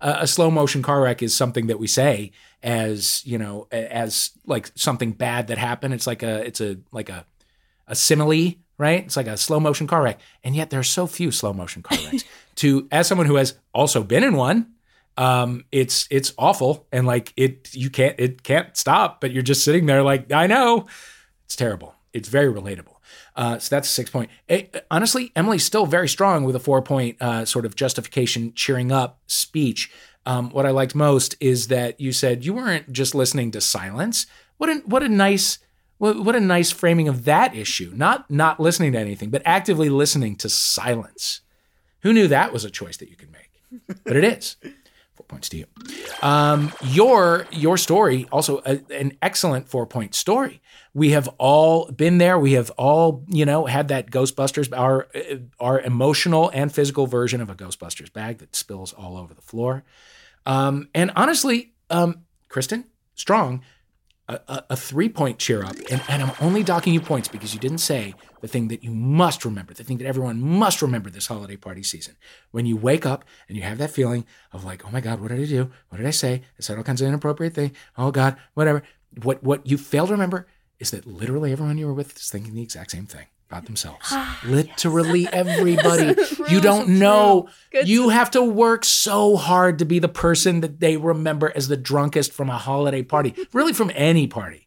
Speaker 1: Uh, a slow motion car wreck is something that we say as you know as like something bad that happened. It's like a it's a like a a simile, right? It's like a slow motion car wreck, and yet there are so few slow motion car wrecks. to as someone who has also been in one, um, it's it's awful. And like it you can't it can't stop but you're just sitting there like i know. It's terrible. It's very relatable. Uh, so that's a six point. It, eh, honestly emily's still very strong with a four point uh, sort of justification cheering up speech. Um, what i liked most is that you said you weren't just listening to silence. What a what a nice what, what a nice framing of that issue not not listening to anything but actively listening to silence who knew that was a choice that you could make but it is Four points to you. Um, your your story also a, an excellent four point story. We have all been there. We have all you know had that Ghostbusters our our emotional and physical version of a Ghostbusters bag that spills all over the floor. Um, and honestly, um, Cristen, strong a, a, three point cheer up. And, and I'm only docking you points because you didn't say the thing that you must remember, the thing that everyone must remember this holiday party season. When you wake up and you have that feeling of like, oh my God, what did I do? What did I say? I said all kinds of inappropriate things. Oh God, whatever. What, what you fail to remember is that literally everyone you were with is thinking the exact same thing about themselves. Ah, Literally yes. everybody. you don't know. you have to work so hard to be the person that they remember as the drunkest from a holiday party, really from any party.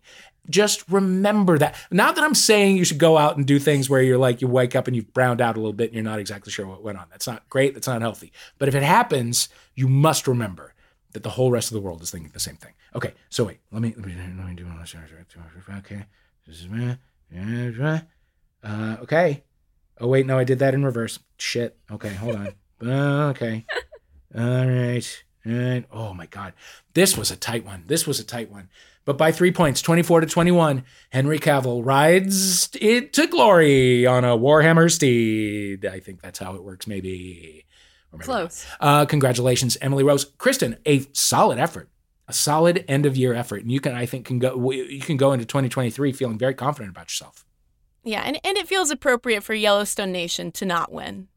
Speaker 1: Just remember that. Not that I'm saying you should go out and do things where you're like, you wake up and you've browned out a little bit and you're not exactly sure what went on. That's not great. That's not healthy. But if it happens, you must remember that the whole rest of the world is thinking the same thing. Okay, so wait, let me let me, let me do okay. Uh, okay. Oh wait, no, I did that in reverse. Shit. Okay, hold on. Uh, okay. All right. All right. Oh my God, this was a tight one. This was a tight one. But by three points, 24 to 21, Henry Cavill rides it to glory on a Warhammer steed. I think that's how it works, maybe.
Speaker 2: maybe Close.
Speaker 1: Uh, congratulations, Emily Rose. Cristen, a solid effort, a solid end of year effort. And you can, I think, can go, you can go into 2023 feeling very confident about yourself.
Speaker 3: Yeah, and, and it feels appropriate for Yellowstone Nation to not win.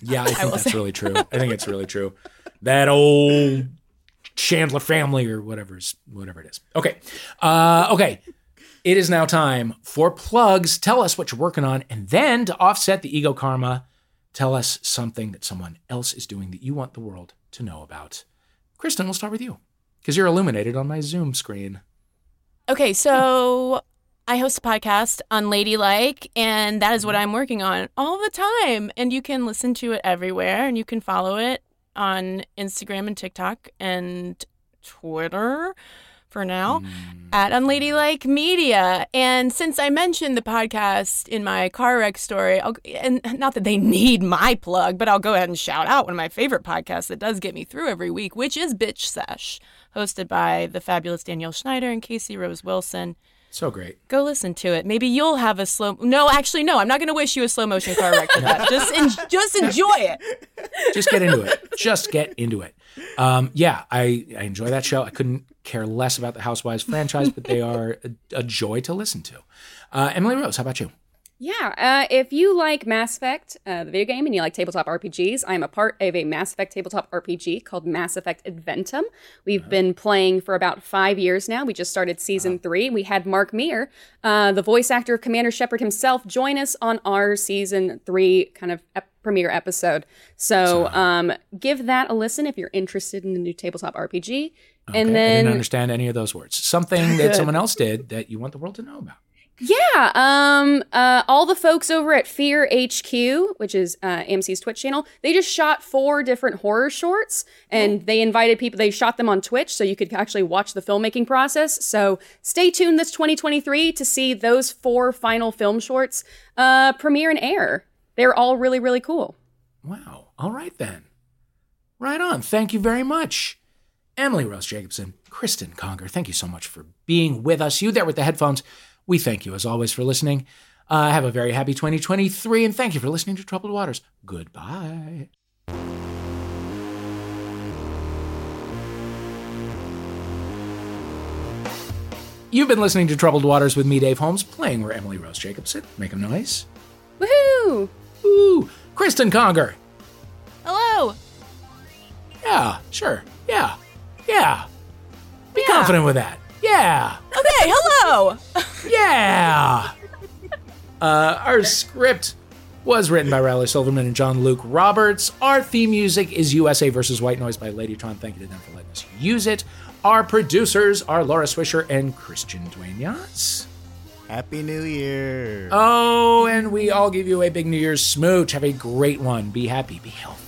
Speaker 1: Yeah, I think I that's say. really true. I think it's really true. That old Chandler family or whatever's whatever it is. Okay. Uh, okay. It is now time for plugs. Tell us what you're working on, and then to offset the ego karma, tell us something that someone else is doing that you want the world to know about. Cristen, we'll start with you because you're illuminated on my Zoom screen.
Speaker 3: Okay, so I host a podcast Unladylike, and that is what I'm working on all the time. And you can listen to it everywhere, and you can follow it on Instagram and TikTok and Twitter for now mm. at Unladylike Media. And since I mentioned the podcast in my car wreck story, I'll, and not that they need my plug, but I'll go ahead and shout out one of my favorite podcasts that does get me through every week, which is Bitch Sesh, hosted by the fabulous Danielle Schneider and Casey Rose Wilson.
Speaker 1: So great.
Speaker 3: Go listen to it. Maybe you'll have a slow. No, actually, no. I'm not going to wish you a slow motion car wreck for that. Just, en- just enjoy it.
Speaker 1: Just get into it. Just get into it. Um, yeah, I, I enjoy that show. I couldn't care less about the Housewives franchise, but they are a, a joy to listen to. Uh, Emily Rose, how about you?
Speaker 2: Yeah, uh, if you like Mass Effect, uh, the video game, and you like tabletop RPGs, I am a part of a Mass Effect tabletop RPG called Mass Effect Adventum. We've been playing for about five years now. We just started season three. We had Mark Meer, uh, the voice actor of Commander Shepard himself, join us on our season three kind of ep- premiere episode. So um, give that a listen if you're interested in the new tabletop RPG.
Speaker 1: Okay,
Speaker 2: and
Speaker 1: I
Speaker 2: then
Speaker 1: didn't understand any of those words. Something that someone else did that you want the world to know about.
Speaker 2: Yeah, um, uh, all the folks over at Fear HQ, which is uh, AMC's Twitch channel, they just shot four different horror shorts, and they invited people. They shot them on Twitch, so you could actually watch the filmmaking process. So stay tuned this 2023 to see those four final film shorts uh, premiere and air. They're all really, really cool.
Speaker 1: Wow. All right then. Right on. Thank you very much. Emily Rose Jacobson, Cristen Conger, thank you so much for being with us. You there with the headphones, we thank you as always for listening. Uh, have a very happy 2023 and thank you for listening to Troubled Waters. Goodbye. You've been listening to Troubled Waters with me, Dave Holmes, playing where Emily Rose Jacobson. Make a noise.
Speaker 2: Woohoo!
Speaker 1: Ooh, Cristen Conger.
Speaker 3: Hello.
Speaker 1: Yeah, sure. Yeah. Yeah. Be
Speaker 3: Yeah.
Speaker 1: confident with that. Yeah.
Speaker 3: Okay, hello.
Speaker 1: Yeah. uh, our script was written by Riley Silverman and John Luke Roberts. Our theme music is USA versus White Noise by Ladytron. Thank you to them for letting us use it. Our producers are Laura Swisher and Christian Dueñas.
Speaker 10: Happy New Year.
Speaker 1: Oh, and we all give you a big New Year's smooch. Have a great one. Be happy, be healthy.